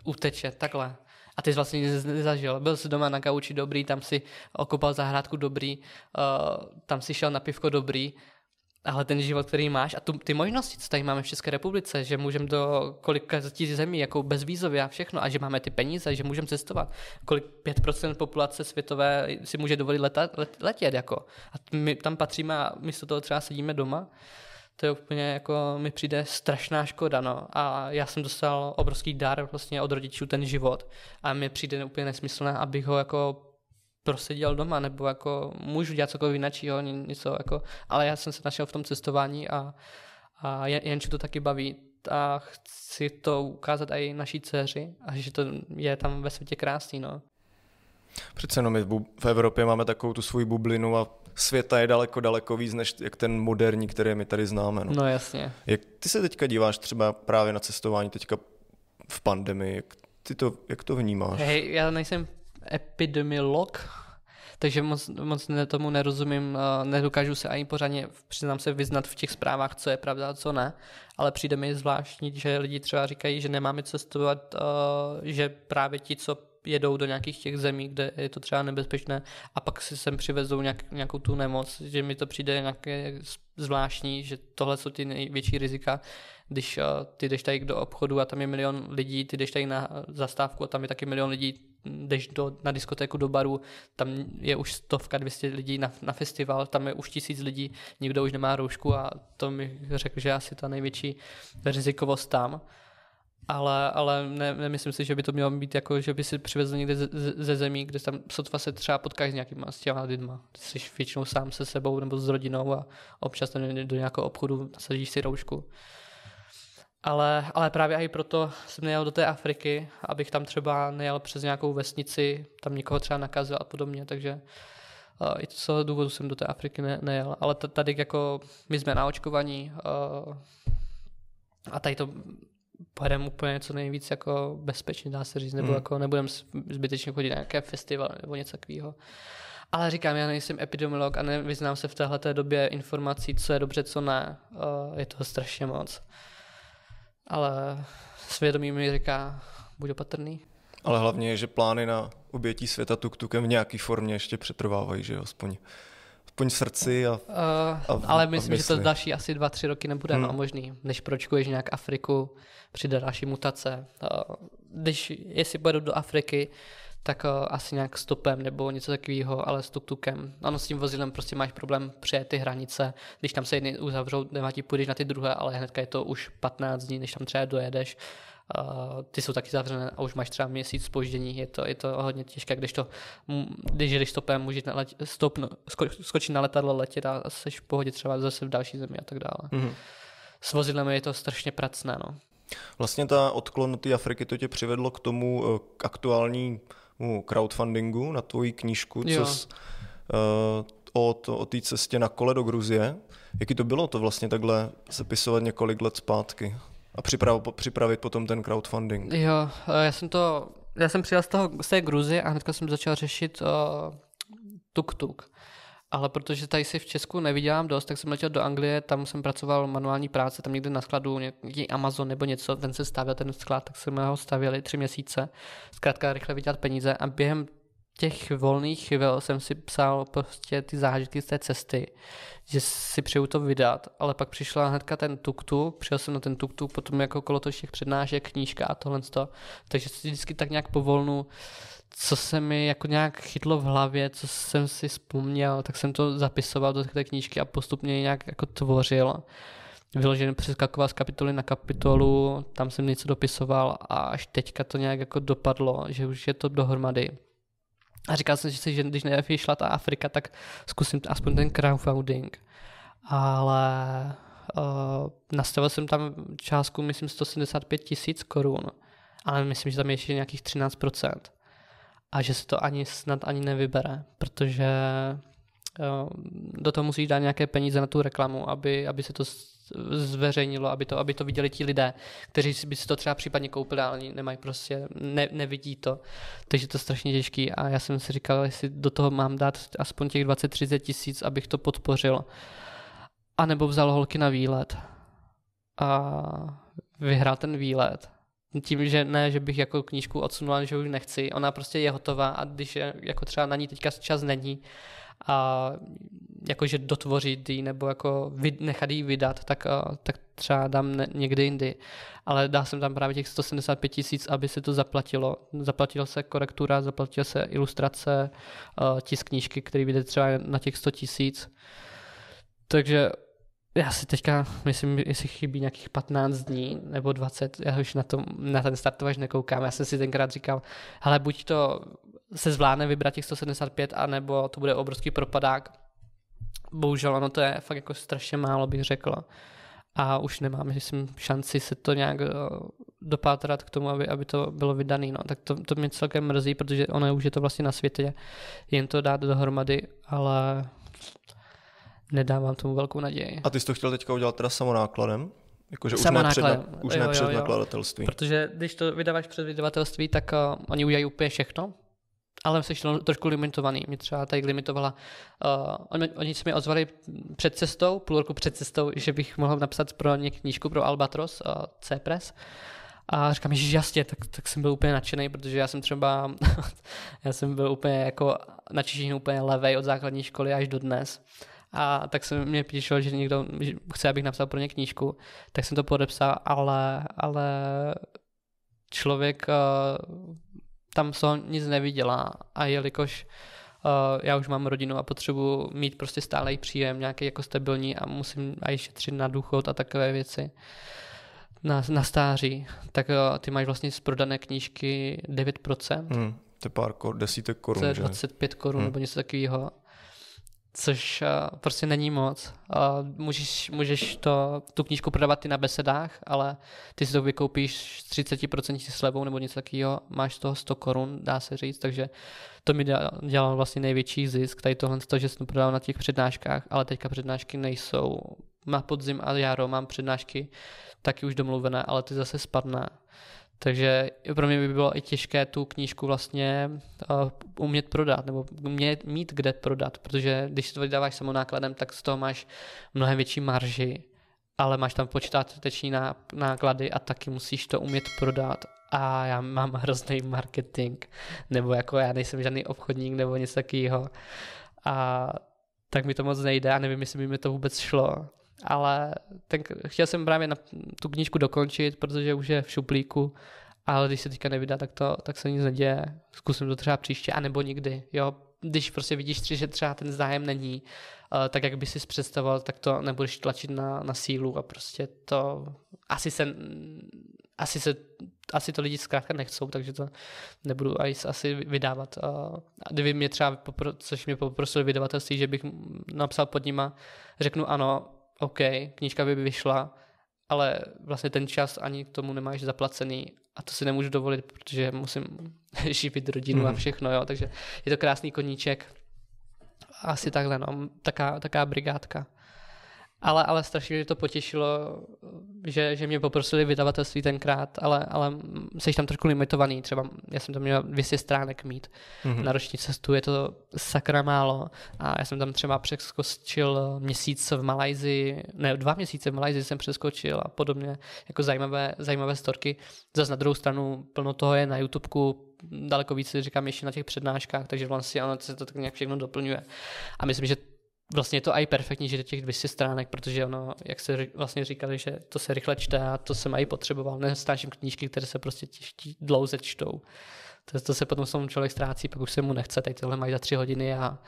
uteče takhle a ty jsi vlastně nic nezažil. Byl jsi doma na gauči dobrý, tam si okopal zahrádku dobrý, uh, tam si šel na pivko dobrý, ale ten život, který máš a tu, ty možnosti, co tady máme v České republice, že můžeme do kolika zemí jako bezvízově a všechno a že máme ty peníze, že můžeme cestovat. Kolik 5% populace světové si může dovolit letat, let, letět jako. A my tam patříme a místo toho třeba sedíme doma to je úplně jako, mi přijde strašná škoda, no. A já jsem dostal obrovský dar vlastně od rodičů ten život a mi přijde úplně nesmyslné, abych ho jako proseděl doma, nebo jako můžu dělat cokoliv jiného, něco jako, ale já jsem se našel v tom cestování a, a Janču to taky baví a chci to ukázat i naší dceři a že to je tam ve světě krásný, no. Přece jenom my v Evropě máme takovou tu svoji bublinu a světa je daleko, daleko víc, než jak ten moderní, který my tady známe. No, no jasně. Jak ty se teďka díváš třeba právě na cestování teďka v pandemii, jak, ty to, jak to vnímáš? Hej, já nejsem epidemiolog, takže moc, moc ne, tomu nerozumím, uh, nedokážu se ani pořádně, přiznám se, vyznat v těch zprávách, co je pravda a co ne, ale přijde mi zvláštní, že lidi třeba říkají, že nemáme cestovat, uh, že právě ti, co jedou do nějakých těch zemí, kde je to třeba nebezpečné a pak si sem přivezou nějak, nějakou tu nemoc, že mi to přijde nějaké zvláštní, že tohle jsou ty největší rizika, když uh, ty jdeš tady do obchodu a tam je milion lidí, ty jdeš tady na zastávku a tam je taky milion lidí, jdeš do, na diskotéku do baru, tam je už stovka, dvěstě lidí na, na festival, tam je už tisíc lidí, nikdo už nemá roušku a to mi řekl, že asi ta největší rizikovost tam ale, ale ne, nemyslím si, že by to mělo být jako, že by si přivezl někde ze, ze zemí, kde tam sotva se třeba potkáš s nějakýma s těma lidma. Jsi většinou sám se sebou nebo s rodinou a občas do nějakého obchodu sadíš si roušku. Ale, ale právě i proto jsem nejel do té Afriky, abych tam třeba nejel přes nějakou vesnici, tam někoho třeba nakazil a podobně, takže uh, i z toho důvodu jsem do té Afriky ne, nejel. Ale tady jako my jsme na očkovaní uh, a tady to pojedeme úplně co nejvíc jako bezpečně, dá se říct, nebo mm. jako nebudeme zbytečně chodit na nějaké festival nebo něco takového. Ale říkám, já nejsem epidemiolog a nevyznám se v téhle době informací, co je dobře, co ne. Je toho strašně moc. Ale svědomí mi říká, buď opatrný. Ale hlavně je, že plány na obětí světa tuktukem v nějaké formě ještě přetrvávají, že jo, aspoň aspoň v srdci a, uh, a Ale myslím, a že to další asi dva, tři roky nebude hmm. no, možný, než pročkuješ nějak Afriku, přijde další mutace. Uh, když, jestli pojedu do Afriky, tak uh, asi nějak stopem nebo něco takového, ale s tuktukem. Ano, s tím vozidlem prostě máš problém přejet ty hranice, když tam se jedny uzavřou, nevadí, půjdeš na ty druhé, ale hnedka je to už 15 dní, než tam třeba dojedeš Uh, ty jsou taky zavřené a už máš třeba měsíc spoždění, je to, je to hodně těžké, když to, když jdeš stopem, můžeš na let, stop, sko, skočit na letadlo, letět a jsi v pohodě třeba zase v další zemi a tak dále. Mm-hmm. S vozidlem je to strašně pracné, no. Vlastně ta odklon té Afriky to tě přivedlo k tomu eh, k aktuálnímu crowdfundingu na tvoji knížku, co jsi, uh, o, to, o té cestě na kole do Gruzie. Jaký to bylo to vlastně takhle sepisovat několik let zpátky? A připrav, připravit potom ten crowdfunding. Jo, eh, já jsem to, já jsem přijel z, toho, z té Gruzy a hnedka jsem začal řešit uh, tuk-tuk. Ale protože tady si v Česku nevydělám dost, tak jsem letěl do Anglie, tam jsem pracoval manuální práce, tam někde na skladu, nějaký Amazon nebo něco, ten se stavěl ten sklad, tak jsme ho stavěli tři měsíce. Zkrátka rychle vydělat peníze a během těch volných chvíl jsem si psal prostě ty zážitky z té cesty, že si přeju to vydat, ale pak přišla hnedka ten tuk-tuk, přijel jsem na ten tuk-tuk, potom jako kolo těch přednášek, knížka a tohle to, takže si vždycky tak nějak povolnu, co se mi jako nějak chytlo v hlavě, co jsem si vzpomněl, tak jsem to zapisoval do té knížky a postupně nějak jako tvořil. Vyloženě přeskakoval z kapitoly na kapitolu, tam jsem něco dopisoval a až teďka to nějak jako dopadlo, že už je to dohromady. A říkal jsem si, že když nevyšla ta Afrika, tak zkusím aspoň ten crowdfunding. Ale uh, nastavil jsem tam částku, myslím, 175 tisíc korun. Ale myslím, že tam je ještě nějakých 13%. A že se to ani snad ani nevybere, protože uh, do toho musíš dát nějaké peníze na tu reklamu, aby, aby se to zveřejnilo, aby to, aby to viděli ti lidé, kteří by si to třeba případně koupili, ale nemají prostě, ne, nevidí to. Takže to je strašně těžký a já jsem si říkal, jestli do toho mám dát aspoň těch 20-30 tisíc, abych to podpořil. A nebo vzal holky na výlet a vyhrál ten výlet. Tím, že ne, že bych jako knížku odsunul, že už nechci, ona prostě je hotová a když je, jako třeba na ní teďka čas není, a jakože dotvořit ji nebo jako nechat ji vydat, tak, tak třeba dám někdy jindy. Ale dal jsem tam právě těch 175 tisíc, aby se to zaplatilo. Zaplatilo se korektura, zaplatilo se ilustrace, tisk knížky, který vyjde třeba na těch 100 tisíc. Takže já si teďka myslím, jestli chybí nějakých 15 dní nebo 20, já už na, tom, na ten startovač nekoukám. Já jsem si tenkrát říkal, ale buď to se zvládne vybrat těch 175, anebo to bude obrovský propadák. Bohužel ono to je fakt jako strašně málo, bych řekl. A už nemám, myslím, šanci se to nějak eh, dopátrat k tomu, aby, aby to bylo vydané. No. Tak to, to mě celkem mrzí, protože ono už je to vlastně na světě, jen to dát dohromady, ale nedávám tomu velkou naději. A ty jsi to chtěl teďka udělat teda samonákladem? Jakože už ne před, už jo, ne před jo, jo. nakladatelství. Protože když to vydáváš před vydavatelství, tak uh, oni udělají úplně všechno. ale jsi trošku limitovaný. Mě třeba tady limitovala, uh, oni, oni se mi ozvali před cestou, půl roku před cestou, že bych mohl napsat pro ně knížku pro Albatros, uh, C-Press. A říkám, že jasně, tak, tak jsem byl úplně nadšený, protože já jsem třeba, já jsem byl úplně jako na úplně levej od základní školy až do dnes. A tak se mě píšel, že někdo chce, abych napsal pro ně knížku, tak jsem to podepsal, ale, ale člověk uh, tam se nic nevydělá a jelikož uh, já už mám rodinu a potřebuji mít prostě stálý příjem, nějaký jako stabilní a musím i šetřit na důchod a takové věci na, na stáří, tak uh, ty máš vlastně z prodané knížky 9%. Hmm, to je pár kor, desítek korun, To je 25 korun hmm. nebo něco takového což uh, prostě není moc. Uh, můžeš, můžeš to, tu knížku prodávat i na besedách, ale ty si to vykoupíš s 30% slevou nebo něco takového, máš toho 100 korun, dá se říct, takže to mi dělalo vlastně největší zisk, tady tohle, to, že jsem to na těch přednáškách, ale teďka přednášky nejsou. Na podzim a jaro mám přednášky taky už domluvené, ale ty zase spadne. Takže pro mě by bylo i těžké tu knížku vlastně uh, umět prodat, nebo umět, mít kde prodat, protože když si to vydáváš samonákladem, tak z toho máš mnohem větší marži, ale máš tam počítateční náklady a taky musíš to umět prodat. A já mám hrozný marketing, nebo jako já nejsem žádný obchodník nebo něco takového. A tak mi to moc nejde a nevím, jestli by mi to vůbec šlo ale ten, chtěl jsem právě na tu knížku dokončit, protože už je v šuplíku, ale když se teďka nevydá, tak, to, tak se nic neděje. Zkusím to třeba příště, anebo nikdy. Jo? Když prostě vidíš, že třeba ten zájem není, uh, tak jak by si představoval, tak to nebudeš tlačit na, na sílu a prostě to asi se, asi se asi to lidi zkrátka nechcou, takže to nebudu asi vydávat. Uh, kdyby mě třeba, popro, což mě poprosil vydavatelství, že bych napsal pod nima, řeknu ano, OK, knížka by vyšla, ale vlastně ten čas ani k tomu nemáš zaplacený a to si nemůžu dovolit, protože musím živit rodinu mm. a mhm. všechno, jo, takže je to krásný koníček. Asi takhle, no, taká, taká brigádka ale, ale strašně mě to potěšilo, že, že mě poprosili vydavatelství tenkrát, ale, ale jsi tam trošku limitovaný, třeba já jsem tam měl 200 stránek mít mm-hmm. na roční cestu, je to sakra málo a já jsem tam třeba přeskočil měsíc v Malajzi, ne, dva měsíce v Malajzi jsem přeskočil a podobně, jako zajímavé, zajímavé storky. Zase na druhou stranu plno toho je na YouTubeku, daleko více říkám ještě na těch přednáškách, takže vlastně ono se to tak nějak všechno doplňuje. A myslím, že vlastně je to i perfektní, že těch 200 stránek, protože ono, jak se vlastně říkali, že to se rychle čte a to jsem i potřeboval. Nestážím knížky, které se prostě těžký, dlouze čtou. To, to se potom s člověk ztrácí, pak už se mu nechce, teď tohle mají za tři hodiny a,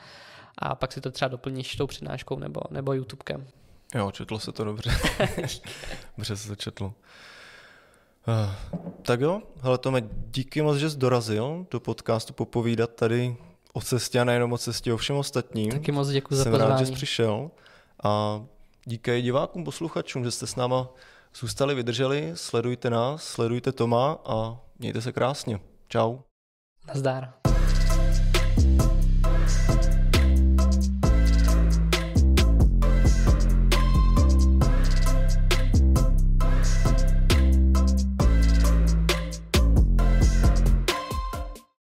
a pak si to třeba doplníš tou přednáškou nebo, nebo YouTubekem. Jo, četlo se to dobře. dobře se to četlo. Uh, tak jo, hele Tome, díky moc, že jsi dorazil do podcastu popovídat tady o cestě a nejenom o cestě, o všem ostatním. Taky moc děkuji za pozvání. Jsem rád, že jsi přišel a díky divákům, posluchačům, že jste s náma zůstali, vydrželi, sledujte nás, sledujte Toma a mějte se krásně. Čau. Nazdár.